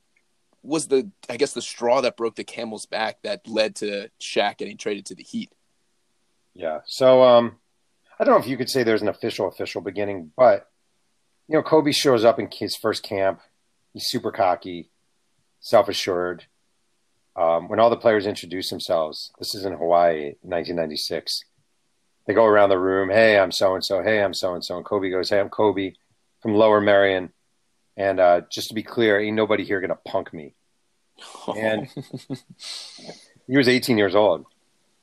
was the I guess the straw that broke the camel's back that led to Shaq getting traded to the Heat? Yeah. So um, I don't know if you could say there's an official official beginning, but you know, Kobe shows up in his first camp. He's super cocky, self assured. Um, when all the players introduce themselves, this is in Hawaii, 1996 they go around the room. Hey, I'm so and so. Hey, I'm so and so. And Kobe goes, Hey, I'm Kobe from Lower Merion. And uh, just to be clear, ain't nobody here gonna punk me. And he was 18 years old.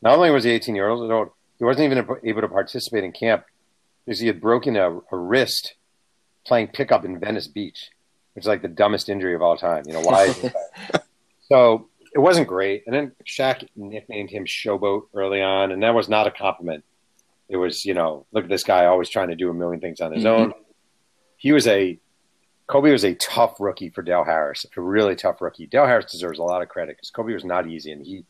Not only was he 18 years old, he wasn't even able to participate in camp because he had broken a, a wrist playing pickup in Venice Beach, which is like the dumbest injury of all time. You know why? so it wasn't great. And then Shaq nicknamed him Showboat early on, and that was not a compliment. It was, you know, look at this guy always trying to do a million things on his mm-hmm. own. He was a Kobe was a tough rookie for Del Harris, a really tough rookie. Del Harris deserves a lot of credit because Kobe was not easy, and he.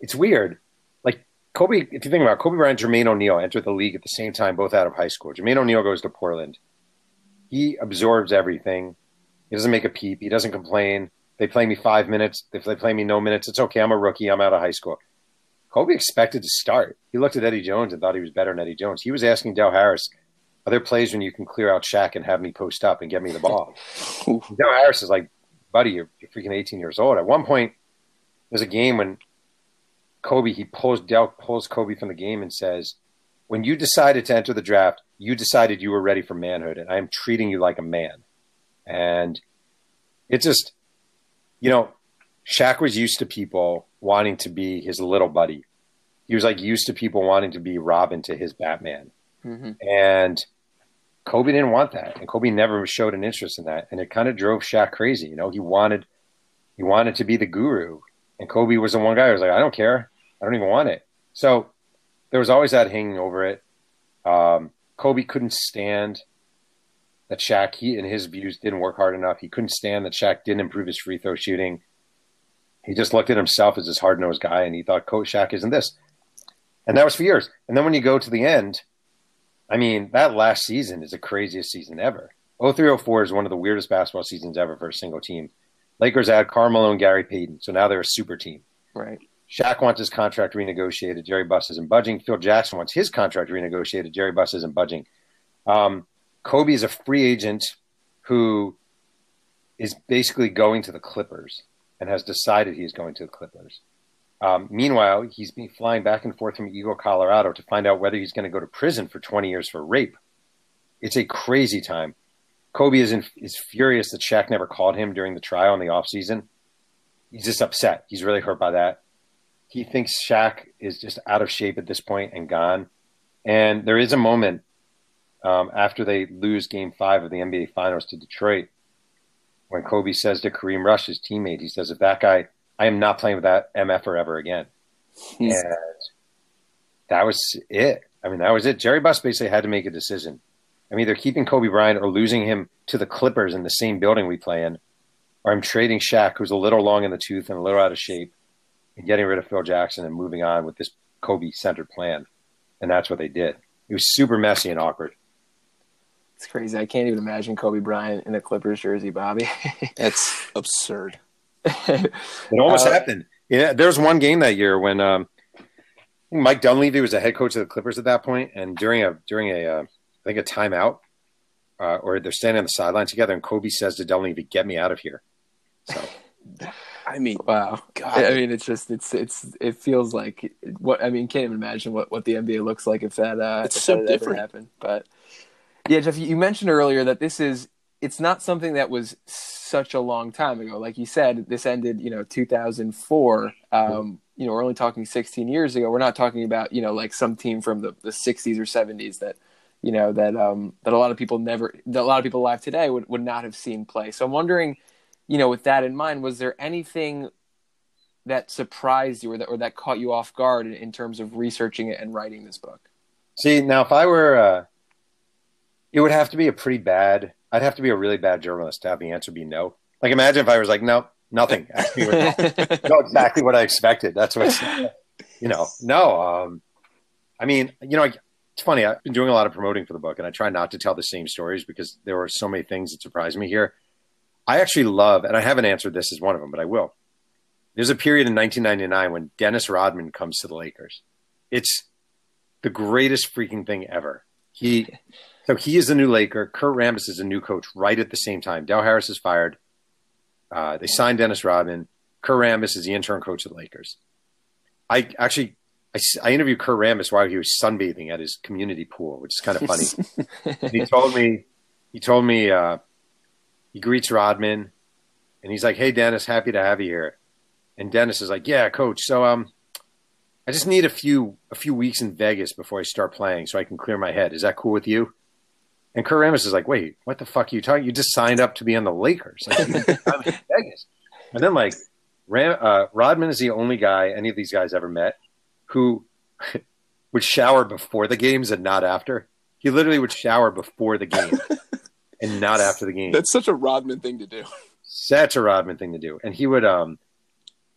It's weird, like Kobe. If you think about it, Kobe Bryant, and Jermaine O'Neal entered the league at the same time, both out of high school. Jermaine O'Neal goes to Portland. He absorbs everything. He doesn't make a peep. He doesn't complain. They play me five minutes. If they play me no minutes, it's okay. I'm a rookie. I'm out of high school. Kobe expected to start. He looked at Eddie Jones and thought he was better than Eddie Jones. He was asking Del Harris, "Are there plays when you can clear out Shaq and have me post up and get me the ball?" Del Harris is like, "Buddy, you're, you're freaking 18 years old." At one point, there's a game when Kobe he pulls Del pulls Kobe from the game and says, "When you decided to enter the draft, you decided you were ready for manhood, and I am treating you like a man." And it just, you know, Shaq was used to people wanting to be his little buddy. He was like used to people wanting to be Robin to his Batman. Mm-hmm. And Kobe didn't want that. And Kobe never showed an interest in that. And it kind of drove Shaq crazy. You know, he wanted he wanted to be the guru. And Kobe was the one guy who was like, I don't care. I don't even want it. So there was always that hanging over it. Um, Kobe couldn't stand that Shaq, he in his views didn't work hard enough. He couldn't stand that Shaq didn't improve his free throw shooting. He just looked at himself as this hard nosed guy and he thought Coach Shaq isn't this. And that was for years. And then when you go to the end, I mean, that last season is the craziest season ever. 0304 is one of the weirdest basketball seasons ever for a single team. Lakers add Karl Malone and Gary Payton, so now they're a super team. Right. Shaq wants his contract renegotiated. Jerry Buss isn't budging. Phil Jackson wants his contract renegotiated. Jerry Buss isn't budging. Um, Kobe is a free agent who is basically going to the Clippers and has decided he's going to the Clippers. Um, meanwhile, he's been flying back and forth from Eagle, Colorado to find out whether he's going to go to prison for 20 years for rape. It's a crazy time. Kobe is, in, is furious that Shaq never called him during the trial in the offseason. He's just upset. He's really hurt by that. He thinks Shaq is just out of shape at this point and gone. And there is a moment um, after they lose game five of the NBA Finals to Detroit when Kobe says to Kareem Rush, his teammate, he says, if that guy, I am not playing with that MF ever again. and that was it. I mean, that was it. Jerry Buss basically had to make a decision. I'm either keeping Kobe Bryant or losing him to the Clippers in the same building we play in, or I'm trading Shaq, who's a little long in the tooth and a little out of shape, getting rid of Phil Jackson and moving on with this Kobe centered plan. And that's what they did. It was super messy and awkward. It's crazy. I can't even imagine Kobe Bryant in a Clippers jersey, Bobby. That's absurd. it almost uh, happened. Yeah, there was one game that year when um, Mike Dunleavy was the head coach of the Clippers at that point, and during a during a uh, I think a timeout, uh, or they're standing on the sideline together, and Kobe says to Dunleavy, "Get me out of here." So, I mean, wow. God. I mean, it's just it's it's it feels like what I mean. Can't even imagine what what the NBA looks like if that uh, it's if so that different. happened, but. Yeah, Jeff, you mentioned earlier that this is it's not something that was such a long time ago. Like you said, this ended, you know, 2004. Um, you know, we're only talking 16 years ago. We're not talking about, you know, like some team from the, the 60s or 70s that, you know, that um, that a lot of people never, that a lot of people alive today would, would not have seen play. So I'm wondering, you know, with that in mind, was there anything that surprised you or that, or that caught you off guard in, in terms of researching it and writing this book? See, now if I were, uh, it would have to be a pretty bad. I'd have to be a really bad journalist to have the answer be no. Like imagine if I was like, no, nothing. know exactly what I expected. That's what, you know. No, um, I mean, you know, it's funny. I've been doing a lot of promoting for the book, and I try not to tell the same stories because there were so many things that surprised me here. I actually love, and I haven't answered this as one of them, but I will. There's a period in 1999 when Dennis Rodman comes to the Lakers. It's the greatest freaking thing ever. He so he is the new Laker. Kurt Rambis is a new coach right at the same time. Del Harris is fired. Uh, they signed Dennis Rodman. Kurt Rambis is the intern coach of the Lakers. I actually I, I, interviewed Kurt Rambis while he was sunbathing at his community pool, which is kind of funny. he told me he told me uh, he greets Rodman and he's like, "Hey Dennis, happy to have you here." And Dennis is like, "Yeah, coach. So um, I just need a few a few weeks in Vegas before I start playing, so I can clear my head. Is that cool with you?" And Kurt Rambis is like, wait, what the fuck are you talking? You just signed up to be on the Lakers. Like, I'm in Vegas. And then like Ram, uh, Rodman is the only guy any of these guys ever met who would shower before the games and not after. He literally would shower before the game and not after the game. That's such a Rodman thing to do. Such a Rodman thing to do. And he would, um,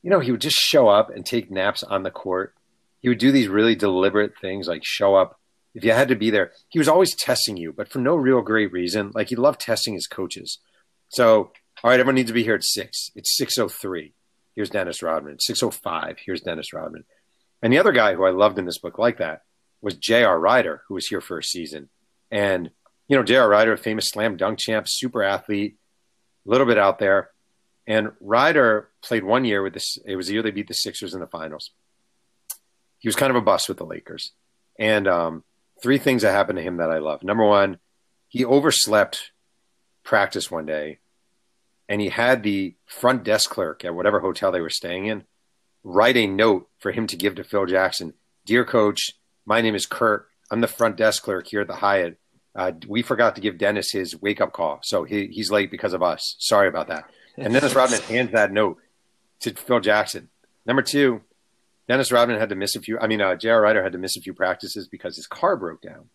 you know, he would just show up and take naps on the court. He would do these really deliberate things like show up if you had to be there, he was always testing you, but for no real great reason. Like he loved testing his coaches. So All right, everyone needs to be here at six. It's six oh three. Here's Dennis Rodman. Six oh five. Here's Dennis Rodman. And the other guy who I loved in this book like that was J.R. Rider, who was here for a season. And you know, J.R. Rider, a famous slam dunk champ, super athlete, a little bit out there. And Rider played one year with this. It was the year they beat the Sixers in the finals. He was kind of a bust with the Lakers. And um, three things that happened to him that I love. Number one, he overslept practice one day and he had the front desk clerk at whatever hotel they were staying in write a note for him to give to Phil Jackson. Dear coach, my name is Kurt. I'm the front desk clerk here at the Hyatt. Uh, we forgot to give Dennis his wake up call, so he, he's late because of us. Sorry about that. And Dennis Rodman hands that note to Phil Jackson. Number two, Dennis Rodman had to miss a few. I mean, uh, J.R. Rider had to miss a few practices because his car broke down.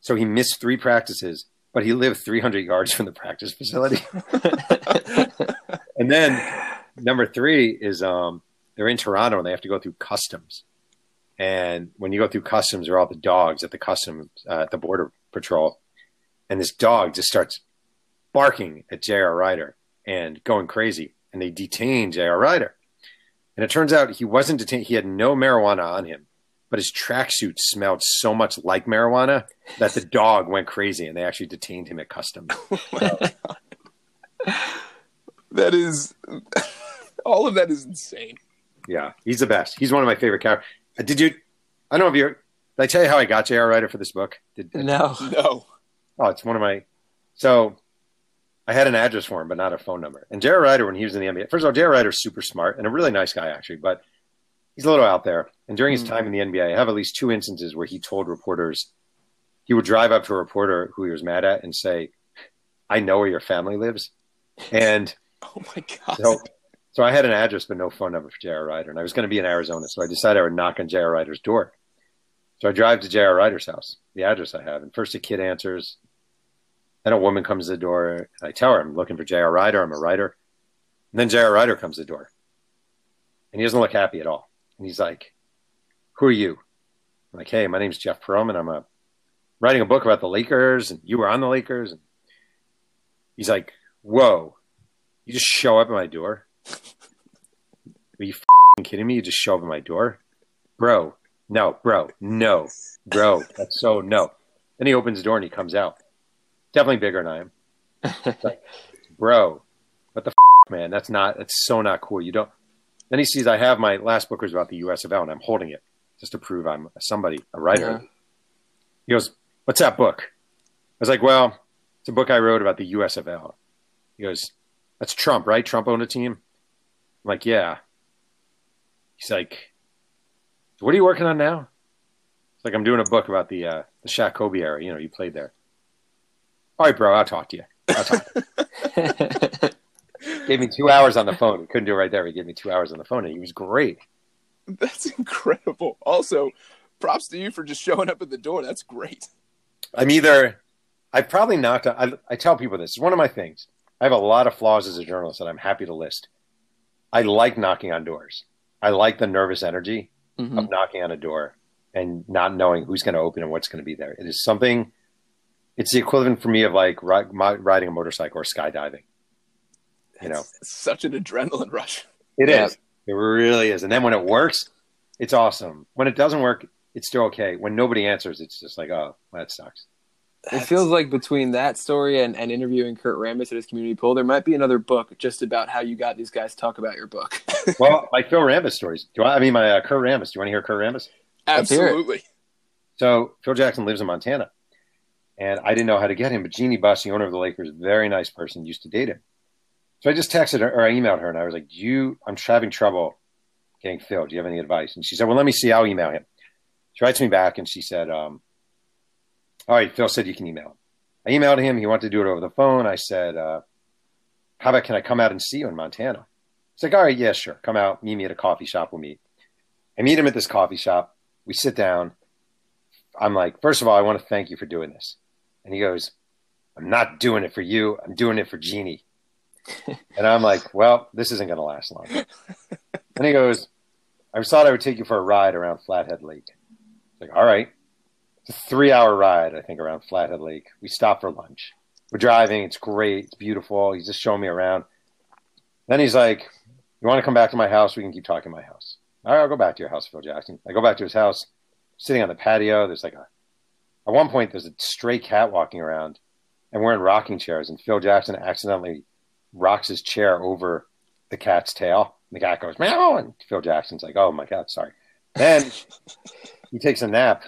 So he missed three practices, but he lived 300 yards from the practice facility. and then number three is um, they're in Toronto and they have to go through customs. And when you go through customs, there are all the dogs at the customs uh, at the border patrol, and this dog just starts barking at J.R. Rider and going crazy, and they detain J.R. Rider. And it turns out he wasn't detained; he had no marijuana on him, but his tracksuit smelled so much like marijuana that the dog went crazy, and they actually detained him at customs. Oh that is all of that is insane. Yeah, he's the best. He's one of my favorite characters. Did you? I don't know if you. Did I tell you how I got J.R. Rider for this book? Did, no, no. Oh, it's one of my. So, I had an address for him, but not a phone number. And J.R. Rider, when he was in the NBA, first of all, J.R. Rider's super smart and a really nice guy actually, but he's a little out there. And during his hmm. time in the NBA, I have at least two instances where he told reporters he would drive up to a reporter who he was mad at and say, "I know where your family lives," and oh my god. So, so I had an address but no phone number for J.R. Rider. and I was going to be in Arizona, so I decided I would knock on J.R. Rider's door. So I drive to J.R. Rider's house, the address I have, and first a kid answers. Then a woman comes to the door, and I tell her I'm looking for J.R. Rider. I'm a writer. And then J.R. Rider comes to the door, and he doesn't look happy at all. And he's like, "Who are you?" I'm like, "Hey, my name's Jeff Pearlman. I'm a writing a book about the Lakers, and you were on the Lakers." And he's like, "Whoa, you just show up at my door." Are you kidding me? You just show up at my door, bro. No, bro. No, bro. That's so no. Then he opens the door and he comes out. Definitely bigger than I am. Like, bro, what the f- man? That's not. That's so not cool. You don't. Then he sees I have my last book was about the USFL and I'm holding it just to prove I'm somebody, a writer. Yeah. He goes, "What's that book?" I was like, "Well, it's a book I wrote about the USFL." He goes, "That's Trump, right? Trump owned a team." I'm like, "Yeah." He's like, "What are you working on now?" It's like I'm doing a book about the uh, the Shaq Kobe era. You know, you played there. All right, bro. I'll talk to you. I'll talk. To you. gave me two hours on the phone. He couldn't do it right there. He gave me two hours on the phone, and he was great. That's incredible. Also, props to you for just showing up at the door. That's great. I'm either. I probably knocked. I, I tell people this. It's one of my things. I have a lot of flaws as a journalist that I'm happy to list. I like knocking on doors. I like the nervous energy mm-hmm. of knocking on a door and not knowing who's going to open and what's going to be there. It is something. It's the equivalent for me of like riding a motorcycle or skydiving. You know, it's such an adrenaline rush. It yeah. is. It really is. And then when it works, it's awesome. When it doesn't work, it's still okay. When nobody answers, it's just like, oh, well, that sucks. It feels like between that story and, and interviewing Kurt Rambis at his community pool, there might be another book just about how you got these guys to talk about your book. well, my Phil Rambis stories. Do I, I mean my uh, Kurt Rambis? Do you want to hear Kurt Rambis? Absolutely. So Phil Jackson lives in Montana, and I didn't know how to get him, but Jeanie Buss, the owner of the Lakers, very nice person, used to date him. So I just texted her or I emailed her, and I was like, you? I'm having trouble getting Phil. Do you have any advice?" And she said, "Well, let me see. I'll email him." She writes me back, and she said. Um, all right, Phil said you can email him. I emailed him. He wanted to do it over the phone. I said, uh, how about can I come out and see you in Montana? He's like, all right, yeah, sure. Come out, meet me at a coffee shop. We'll meet. I meet him at this coffee shop. We sit down. I'm like, first of all, I want to thank you for doing this. And he goes, I'm not doing it for you. I'm doing it for Jeanie. and I'm like, well, this isn't going to last long. and he goes, I thought I would take you for a ride around Flathead Lake. like, all right. Three hour ride, I think, around Flathead Lake. We stop for lunch. we're driving. It's great. It's beautiful. He's just showing me around. Then he's like, "You want to come back to my house? We can keep talking in my house." All right, I'll go back to your house, Phil Jackson. I go back to his house, sitting on the patio. There's like a, at one point, there's a stray cat walking around, and we're in rocking chairs, and Phil Jackson accidentally rocks his chair over the cat's tail. And the cat goes meow, and Phil Jackson's like, "Oh my god, sorry." Then he takes a nap.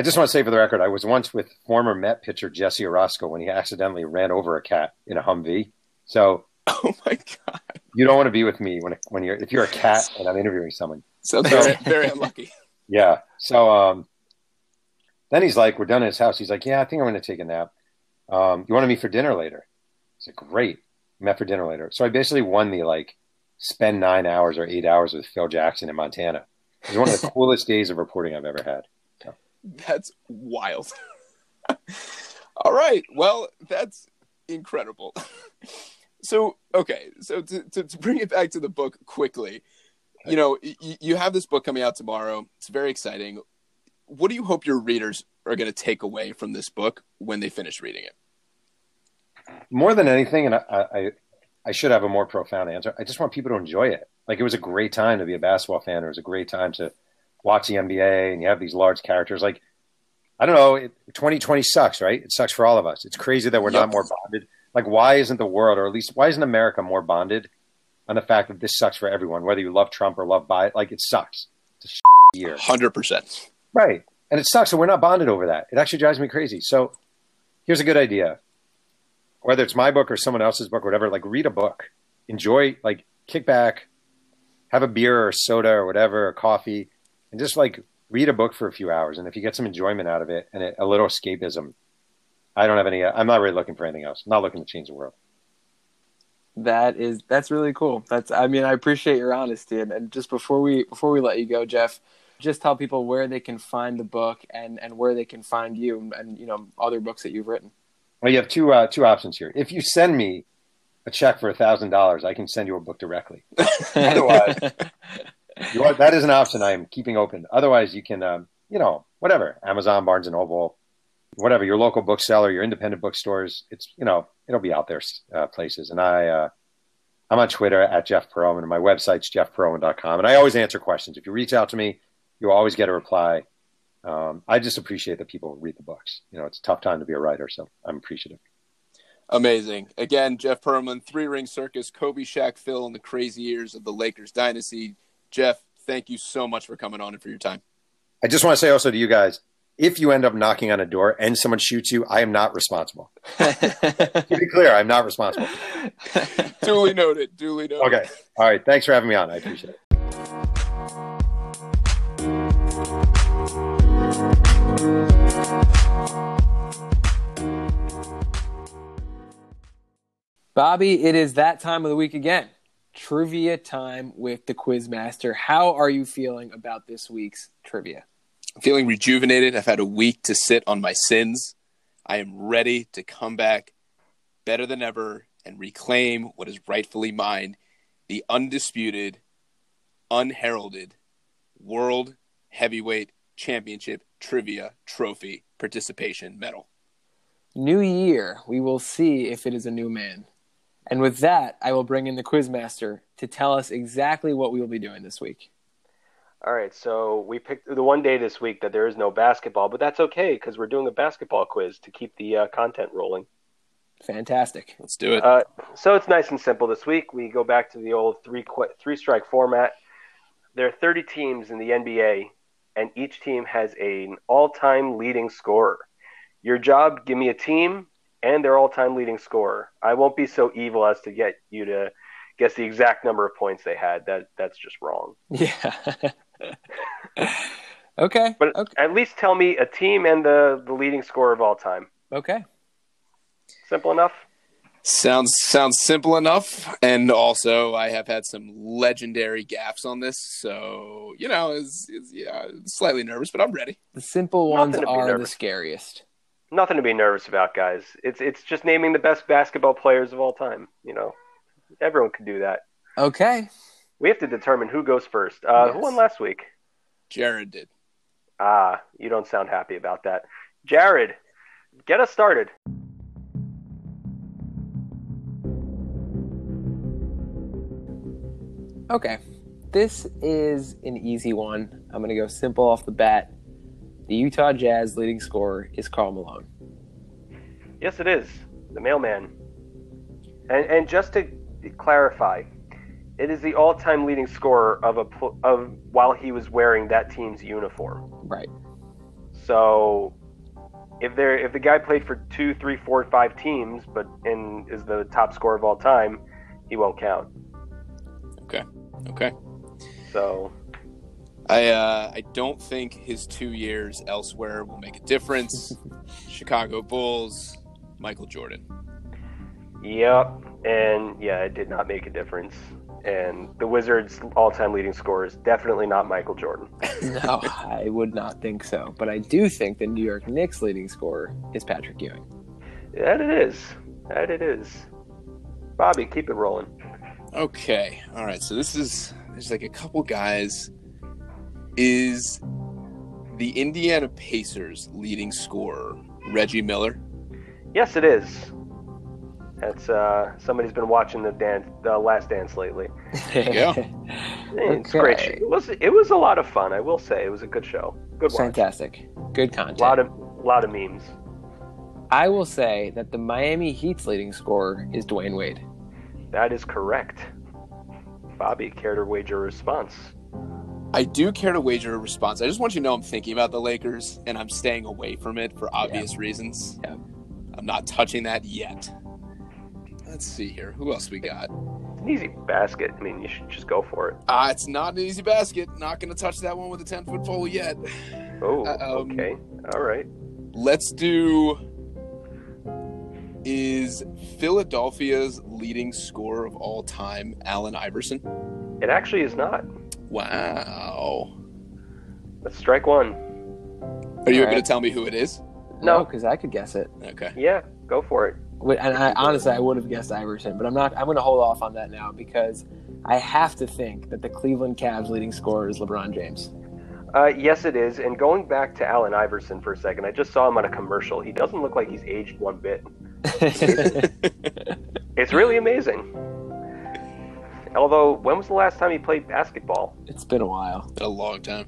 I just want to say for the record, I was once with former Met pitcher Jesse Orosco when he accidentally ran over a cat in a Humvee. So, oh my god, you don't want to be with me when when you're if you're a cat and I'm interviewing someone. So very, very unlucky. Yeah. So um, then he's like, we're done at his house. He's like, yeah, I think I'm going to take a nap. Um, you want to meet for dinner later? He's like, great. Met for dinner later. So I basically won the like spend nine hours or eight hours with Phil Jackson in Montana. It was one of the coolest days of reporting I've ever had. That's wild. All right. Well, that's incredible. so, okay. So, to, to, to, bring it back to the book quickly, you know, y- you have this book coming out tomorrow. It's very exciting. What do you hope your readers are going to take away from this book when they finish reading it? More than anything, and I, I, I should have a more profound answer. I just want people to enjoy it. Like it was a great time to be a basketball fan. It was a great time to watch the NBA, and you have these large characters. Like I don't know, it, 2020 sucks, right? It sucks for all of us. It's crazy that we're yep. not more bonded. Like why isn't the world, or at least why isn't America more bonded on the fact that this sucks for everyone, whether you love Trump or love Biden? Like it sucks. It's a year. Hundred percent. Right, and it sucks, and we're not bonded over that. It actually drives me crazy. So here's a good idea whether it's my book or someone else's book or whatever, like read a book, enjoy, like kick back, have a beer or soda or whatever, or coffee, and just like read a book for a few hours. And if you get some enjoyment out of it and it, a little escapism, I don't have any, I'm not really looking for anything else. I'm not looking to change the world. That is, that's really cool. That's, I mean, I appreciate your honesty. And, and just before we, before we let you go, Jeff, just tell people where they can find the book and, and where they can find you and, and you know, other books that you've written. Well, you have two uh, two options here. If you send me a check for a thousand dollars, I can send you a book directly. Otherwise, are, that is an option I am keeping open. Otherwise, you can, um, you know, whatever, Amazon, Barnes and Noble, whatever, your local bookseller, your independent bookstores. It's you know, it'll be out there uh, places. And I, uh, I'm on Twitter at Jeff Pearlman, and my website's jeffpearlman.com. And I always answer questions. If you reach out to me, you'll always get a reply um, I just appreciate that people read the books. You know, it's a tough time to be a writer, so I'm appreciative. Amazing. Again, Jeff Pearlman, Three Ring Circus, Kobe, Shaq, Phil, and the crazy years of the Lakers dynasty. Jeff, thank you so much for coming on and for your time. I just want to say also to you guys, if you end up knocking on a door and someone shoots you, I am not responsible. to be clear, I'm not responsible. duly noted. Duly noted. Okay. All right. Thanks for having me on. I appreciate it. Bobby, it is that time of the week again. Trivia time with the Quizmaster. How are you feeling about this week's trivia? I'm feeling rejuvenated. I've had a week to sit on my sins. I am ready to come back better than ever and reclaim what is rightfully mine the undisputed, unheralded World Heavyweight Championship Trivia Trophy Participation Medal. New year, we will see if it is a new man. And with that, I will bring in the Quizmaster to tell us exactly what we will be doing this week. All right, so we picked the one day this week that there is no basketball, but that's okay because we're doing a basketball quiz to keep the uh, content rolling. Fantastic. Let's do it. Uh, so it's nice and simple this week. We go back to the old three three strike format. There are 30 teams in the NBA, and each team has an all time leading scorer. Your job: give me a team and their all-time leading scorer. I won't be so evil as to get you to guess the exact number of points they had. That that's just wrong. Yeah. okay. But okay. at least tell me a team and the the leading scorer of all time. Okay. Simple enough. Sounds sounds simple enough, and also I have had some legendary gaffes on this, so you know, is yeah, slightly nervous, but I'm ready. The simple ones are the scariest nothing to be nervous about, guys. It's it's just naming the best basketball players of all time. You know, everyone can do that. Okay. We have to determine who goes first. Uh, yes. Who won last week? Jared did. Ah, you don't sound happy about that. Jared, get us started. Okay. This is an easy one. I'm going to go simple off the bat. The Utah Jazz leading scorer is Karl Malone. Yes, it is the mailman. And and just to clarify, it is the all-time leading scorer of a of while he was wearing that team's uniform. Right. So if there if the guy played for two, three, four, five teams, but and is the top scorer of all time, he won't count. Okay. Okay. So I uh, I don't think his two years elsewhere will make a difference. Chicago Bulls, Michael Jordan. Yep, and yeah, it did not make a difference. And the Wizards' all-time leading scorer is definitely not Michael Jordan. No, I would not think so. But I do think the New York Knicks leading scorer is Patrick Ewing. That it is. That it is. Bobby, keep it rolling. Okay. All right. So this is there's like a couple guys. Is the Indiana Pacers leading scorer Reggie Miller? Yes, it is. That's uh, somebody's been watching the dance, the Last Dance lately. you go. It's a great. It was it was a lot of fun. I will say it was a good show. Good watch. Fantastic. Good A content. lot of lot of memes. I will say that the Miami Heat's leading scorer is Dwyane Wade. That is correct. Bobby, care to wager a response? I do care to wager a response. I just want you to know I'm thinking about the Lakers and I'm staying away from it for obvious reasons. Yeah. I'm not touching that yet. Let's see here. Who else we got? An easy basket. I mean, you should just go for it. Uh, it's not an easy basket. Not going to touch that one with a 10 foot pole yet. Oh, Uh, um, okay. All right. Let's do. Is Philadelphia's leading scorer of all time Allen Iverson? It actually is not. Wow. Let's strike one. Are you All going right. to tell me who it is? No. because I could guess it. Okay. Yeah, go for it. Wait, And I, honestly, I would have guessed Iverson, but I'm not. I'm going to hold off on that now because I have to think that the Cleveland Cavs leading scorer is LeBron James. Uh, yes, it is. And going back to Allen Iverson for a second, I just saw him on a commercial. He doesn't look like he's aged one bit. It's really amazing. Although, when was the last time he played basketball? it's been a while. Been a long time.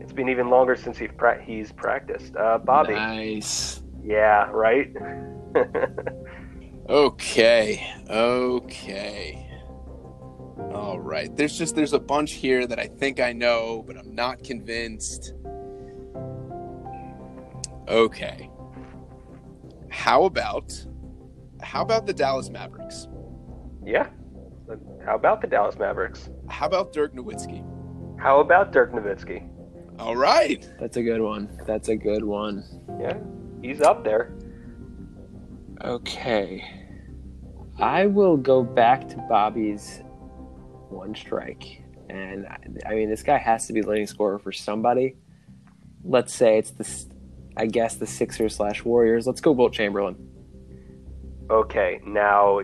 It's been even longer since he's, pra- he's practiced. Uh, Bobby. Nice. Yeah, right? Okay. Okay. All right. There's just there's a bunch here that I think I know, but I'm not convinced. Okay. How about how about the Dallas Mavericks? yeah. How about the Dallas Mavericks? How about Dirk Nowitzki? How about Dirk Nowitzki? All right. That's a good one. That's a good one. Yeah, he's up there. Okay. I will go back to Bobby's one strike. And I- I mean, this guy has to be the leading scorer for somebody. Let's say it's the, I guess, the Sixers slash Warriors. Let's go Wilt Chamberlain. Okay, now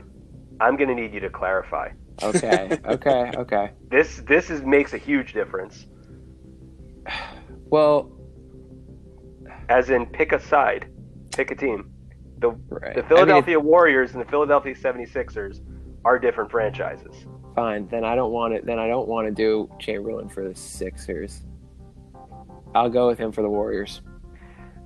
I'm going to need you to clarify. Okay, okay, okay. This this is makes a huge difference. Well, As in, pick a side, pick a team. The right. the I mean, Philadelphia Warriors and the Philadelphia 76ers are different franchises. fine. Then I don't want it. Then I don't want to do Chamberlain for the Sixers. I'll go with him for the Warriors.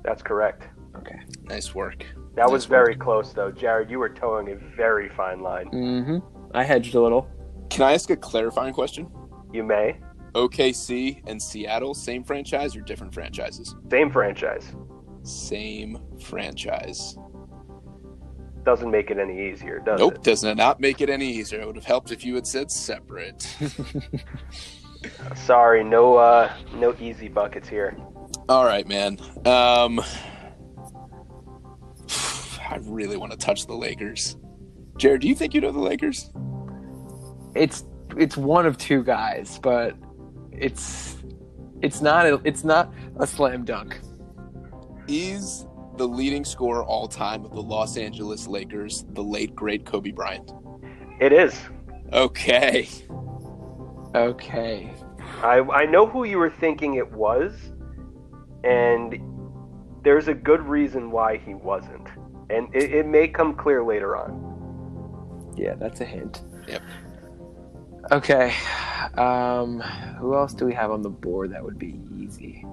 That's correct. Okay. Nice work. That was Nice very close, though. Jared, you were toeing a very fine line. Mm-hmm. I hedged a little. Can I ask a clarifying question? You may. OKC and Seattle, same franchise or different franchises? Same franchise. Same franchise. Doesn't make it any easier, does Nope, it? Nope, does it not make it any easier. It would have helped if you had said separate. Sorry, no uh, no easy buckets here. All right, man. Um, I really want to touch the Lakers. Jared, do you think you know the Lakers? it's it's one of two guys, but it's it's not a, it's not a slam dunk. Is the leading scorer all time of the Los Angeles Lakers the late great Kobe Bryant? It is. Okay. Okay. I I know who you were thinking it was, and there's a good reason why he wasn't, and it, it may come clear later on. Yeah, that's a hint. Yep. Okay. Um, who else do we have on the board that would be easy?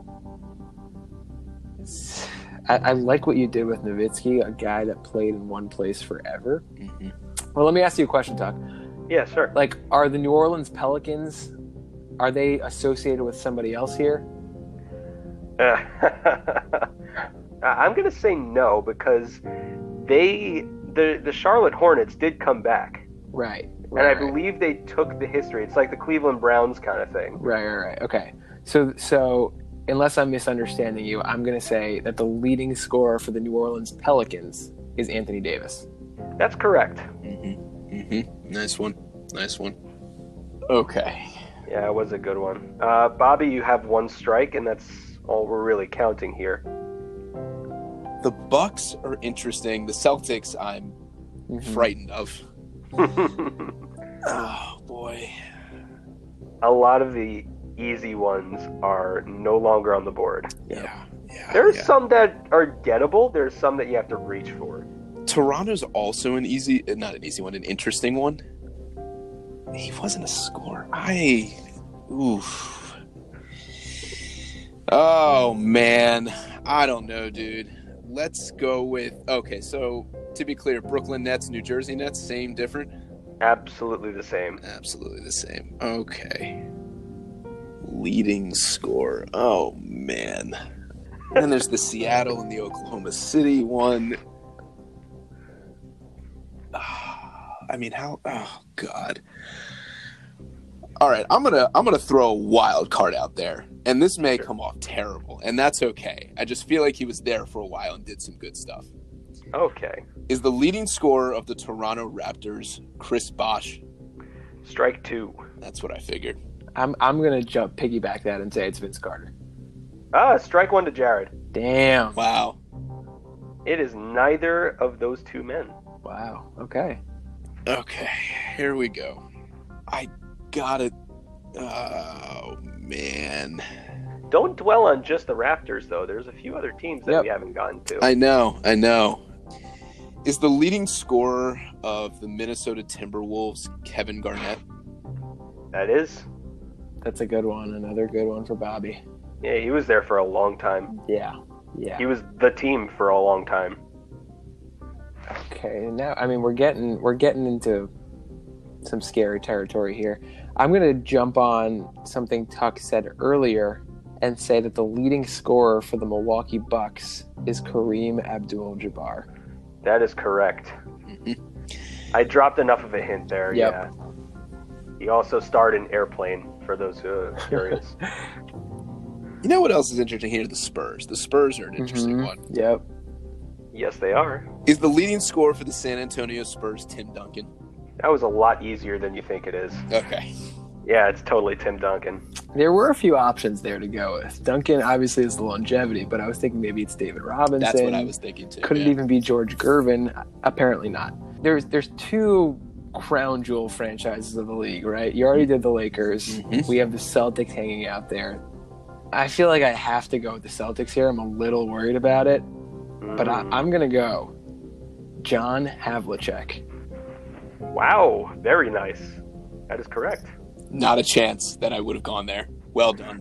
I, I like what you did with Nowitzki, a guy that played in one place forever. Mhm. Well, let me ask you a question, Tuck. Yeah, sure. Like, are the New Orleans Pelicans are they associated with somebody else here? Uh, I'm going to say no because they the the Charlotte Hornets did come back, Right. and I right. believe they took the history. It's like the Cleveland Browns kind of thing. Right, right, right. Okay. So, so unless I'm misunderstanding you, I'm going to say that the leading scorer for the New Orleans Pelicans is Anthony Davis. That's correct. Mm-hmm. Mm-hmm. Nice one. Nice one. Okay. Yeah, it was a good one. Uh, Bobby, you have one strike, and that's all we're really counting here. The Bucks are interesting. The Celtics, I'm Mhm. frightened of. Oh boy. a lot of the easy ones are no longer on the board. Yeah. Yeah. There's yeah. some that are gettable. There's some that you have to reach for. Toronto's also an easy, uh, not an easy one, an interesting one. He wasn't a scorer. I, oof. Oh man, I don't know, dude. Let's go with okay. So to be clear, Brooklyn Nets, New Jersey Nets, same, different. Absolutely the same. Absolutely the same. Okay. Leading score. Oh man. And then there's the Seattle and the Oklahoma City one. Ah, I mean, how? Oh God. All right, I'm gonna I'm gonna throw a wild card out there, and this may come off terrible, and that's okay. I just feel like he was there for a while and did some good stuff. Okay. Is the leading scorer of the Toronto Raptors Chris Bosh? Strike two. That's what I figured. I'm I'm going to jump piggyback that and say it's Vince Carter. Ah, strike one to Jared. Damn. Wow. It is neither of those two men. Wow. Okay. Okay, here we go. I gotta. Oh man, Don't dwell on just the Raptors, though. There's a few other teams that Yep. we haven't gotten to. I know, I know. Is the leading scorer of the Minnesota Timberwolves Kevin Garnett? that is. That's a good one. Another good one for Bobby. Yeah, he was there for a long time. Yeah. Yeah. He was the team for a long time. Okay, now I mean we're getting we're getting into some scary territory here. I'm gonna jump on something Tuck said earlier and say that the leading scorer for the Milwaukee Bucks is Kareem Abdul-Jabbar. That is correct. I dropped enough of a hint there. Yep. Yeah. He also starred in Airplane, for those who are curious. You know what else is interesting here? The Spurs. The Spurs are an interesting Mhm. one. Yep. yes, they are. Is the leading scorer for the San Antonio Spurs Tim Duncan? That was a lot easier than you think it is. Okay. Yeah, it's totally Tim Duncan. There were a few options there to go with. Duncan obviously is the longevity, but I was thinking maybe it's David Robinson. That's what I was thinking too. Could it even be George Gervin? Apparently not. There's there's two crown jewel franchises of the league, right? You already did the Lakers. Mhm. We have the Celtics hanging out there. I feel like I have to go with the Celtics here. I'm a little worried about it, but I, Mm. I'm gonna go John Havlicek. Wow, very nice. That is correct. Not a chance that I would have gone there. Well done.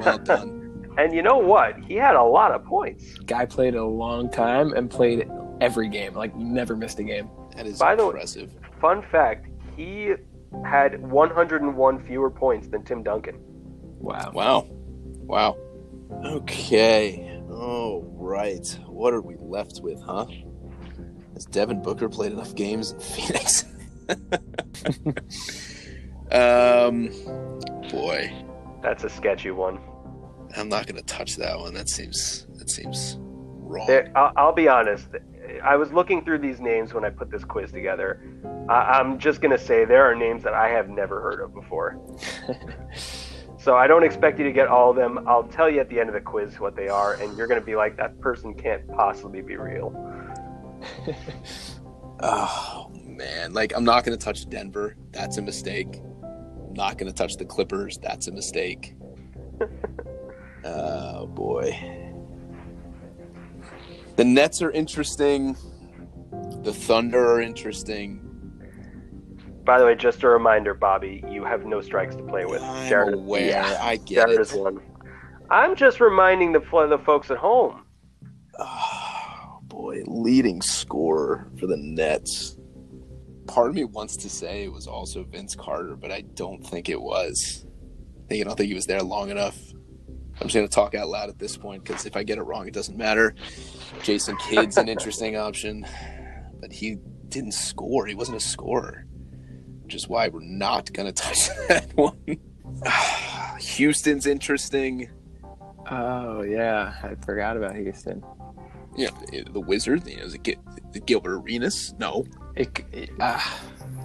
Well done. And you know what? He had a lot of points. Guy played a long time and played every game, like never missed a game. That is By the way- impressive. Fun fact: he had 101 fewer points than Tim Duncan. Wow. Wow. Wow. Okay. Oh, right. What are we left with, huh? Has Devin Booker played enough games in Phoenix? um, boy, That's a sketchy one. I'm not going to touch that one. That seems that seems wrong. There, I'll, I'll be honest. I was looking through these names when I put this quiz together. I, I'm just gonna say there are names that I have never heard of before. so I don't expect you to get all of them. I'll tell you at the end of the quiz what they are, and you're gonna be like, that person can't possibly be real. Oh man, like I'm not going to touch Denver. That's a mistake. I'm not going to touch the Clippers. That's a mistake. oh boy. The Nets are interesting. The Thunder are interesting. By the way, just a reminder, Bobby, you have no strikes to play with. I'm Jared, aware. yeah. I get Jared it. is one. I'm just reminding the the folks at home. Oh boy, leading scorer for the Nets. Part of me wants to say it was also Vince Carter, but I don't think it was. I think I don't think he was there long enough. I'm just gonna talk out loud at this point because if I get it wrong, it doesn't matter. Jason Kidd's an interesting option, but he didn't score. He wasn't a scorer, which is why we're not gonna touch that one. Houston's interesting. Oh yeah, I forgot about Houston. You know, the wizard, you know, is it the Gilbert Arenas? No, It, it, uh,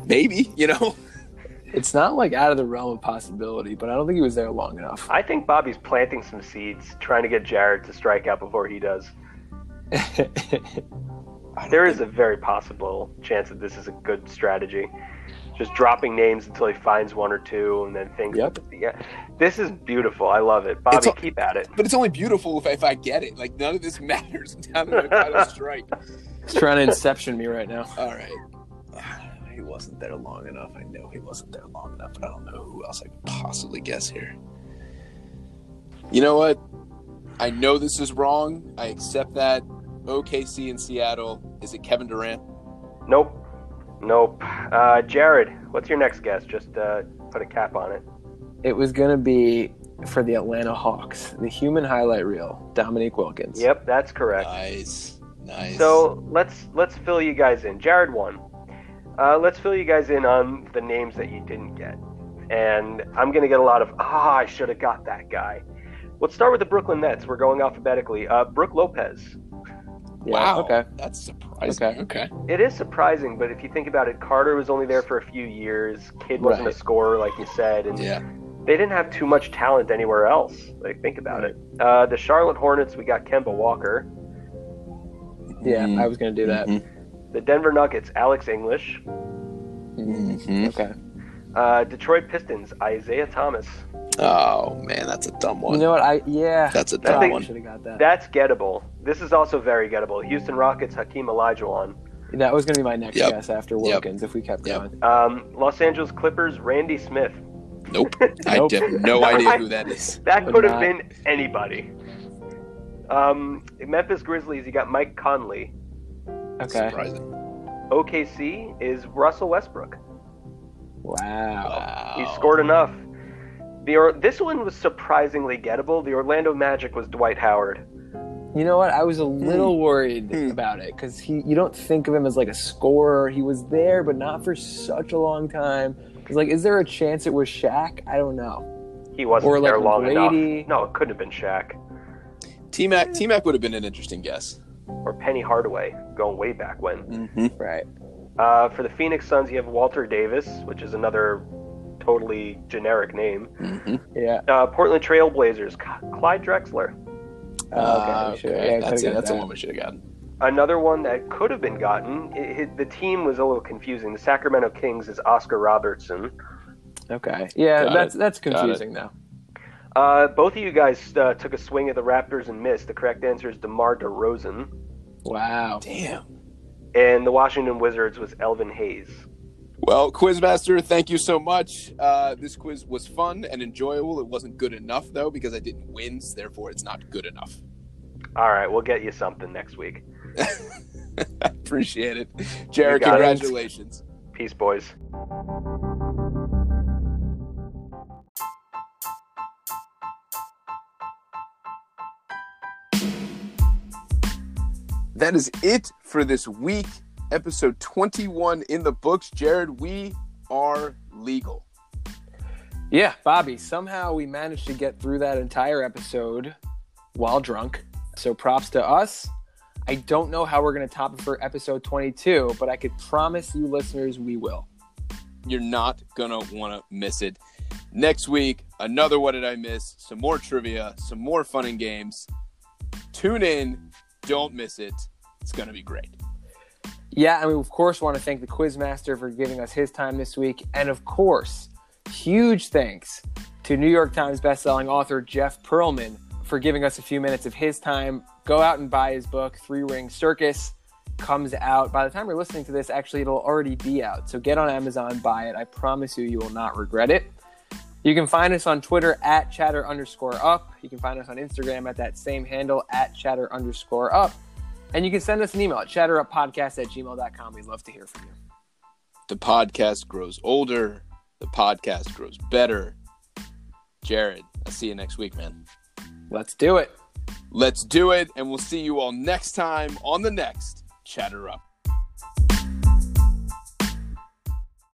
maybe, you know. it's not like out of the realm of possibility, but I don't think he was there long enough. I think Bobby's planting some seeds, trying to get Jared to strike out before he does. There is a very possible chance that this is a good strategy. Just dropping names until he finds one or two, and then thinks, Yep. yeah, this is beautiful. I love it, Bobby. It's a- keep at it. But it's only beautiful if, if I get it. Like none of this matters. I'm down to kind of strike. He's trying to inception me right now. All right. He wasn't there long enough. I know he wasn't there long enough, but I don't know who else I could possibly guess here. You know what? I know this is wrong. I accept that. OKC in Seattle. Is it Kevin Durant? Nope, nope. Uh, Jared, what's your next guess? Just uh, put a cap on it. It was gonna be for the Atlanta Hawks, the human highlight reel, Dominique Wilkins. Yep, that's correct. Nice. Nice. So let's let's fill you guys in. Jared won. Uh, let's fill you guys in on the names that you didn't get, and I'm gonna get a lot of ah, I should have got that guy. Let's start with the Brooklyn Nets. We're going alphabetically. Uh, Brook Lopez. Yeah, wow. Okay. That's surprising. Okay. Okay. It is surprising, but if you think about it, Carter was only there for a few years. Kidd wasn't Right. a scorer, like you said, and Yeah. they didn't have too much talent anywhere else. Like think about it. Uh, the Charlotte Hornets, we got Kemba Walker. Yeah, Mhm. I was gonna do that. Mhm. The Denver Nuggets, Alex English. Mhm. Okay. Uh, Detroit Pistons, Isiah Thomas. Oh man, that's a dumb one. You know what? I yeah. that's a That dumb thing- one. should have got that. That's gettable. This is also very gettable. Houston Rockets, Hakeem Olajuwon. That was gonna be my next Yep. guess after Yep. Wilkins if we kept Yep. going. Um, Los Angeles Clippers, Randy Smith. Nope. I Nope. have no idea who that is. That could have been anybody. Um, Memphis Grizzlies, you got Mike Conley. Okay. Surprising. OKC is Russell Westbrook. Wow. Wow. He scored enough. The or- this one was surprisingly gettable. The Orlando Magic was Dwight Howard. You know what? I was a little worried Hmm. about it because he you don't think of him as like a scorer. He was there, but not for such a long time. It's like, is there a chance it was Shaq? I don't know. He wasn't Or like there long Brady. enough. No, it couldn't have been Shaq T Mac. T Mac would have been an interesting guess. or Penny Hardaway, going way back when. Mm-hmm. Right. Uh, for the Phoenix Suns, you have Walter Davis, which is another totally generic name. Mm-hmm. Yeah. Uh, Portland Trailblazers, K- Clyde Drexler. Oh, okay. we should- yeah, that's it. got That's the one we should have gotten. Another one that could have been gotten. It, it- the team was a little confusing. The Sacramento Kings is Oscar Robertson. Okay. Yeah, Got that's it. that's Got it. confusing now. Uh, both of you guys uh, took a swing at the Raptors and missed. The correct answer is DeMar DeRozan. Wow. Damn. And the Washington Wizards was Elvin Hayes. Well, Quizmaster, thank you so much. Uh, this quiz was fun and enjoyable. It wasn't good enough though because I didn't win, so therefore it's not good enough. All right, we'll get you something next week. I appreciate it, Jared. Got it. Congratulations. Peace, boys. That is it for this week. Episode 21 in the books. Jared, we are legal. Yeah, Bobby. Somehow we managed to get through that entire episode while drunk. So props to us. I don't know how we're going to top it for episode 22, but I could promise you, listeners, we will. You're not going to want to miss it. Next week, another What Did I Miss? Some more trivia, some more fun and games. Tune in. Don't miss it. It's going to be great. Yeah, and we of course want to thank the Quizmaster for giving us his time this week, and of course, huge thanks to New York Times bestselling author Jeff Pearlman for giving us a few minutes of his time. Go out and buy his book, Three Ring Circus. comes out. By the time you're listening to this, actually, it'll already be out. So get on Amazon, buy it. I promise you, you will not regret it. You can find us on Twitter at chatter underscore up. You can find us on Instagram at that same handle at chatter underscore up. And you can send us an email at chatteruppodcast at gmail.com. We'd love to hear from you. The podcast grows older. The podcast grows better. Jared, I'll see you next week, man. Let's do it. Let's do it, and we'll see you all next time on the next Chatter Up.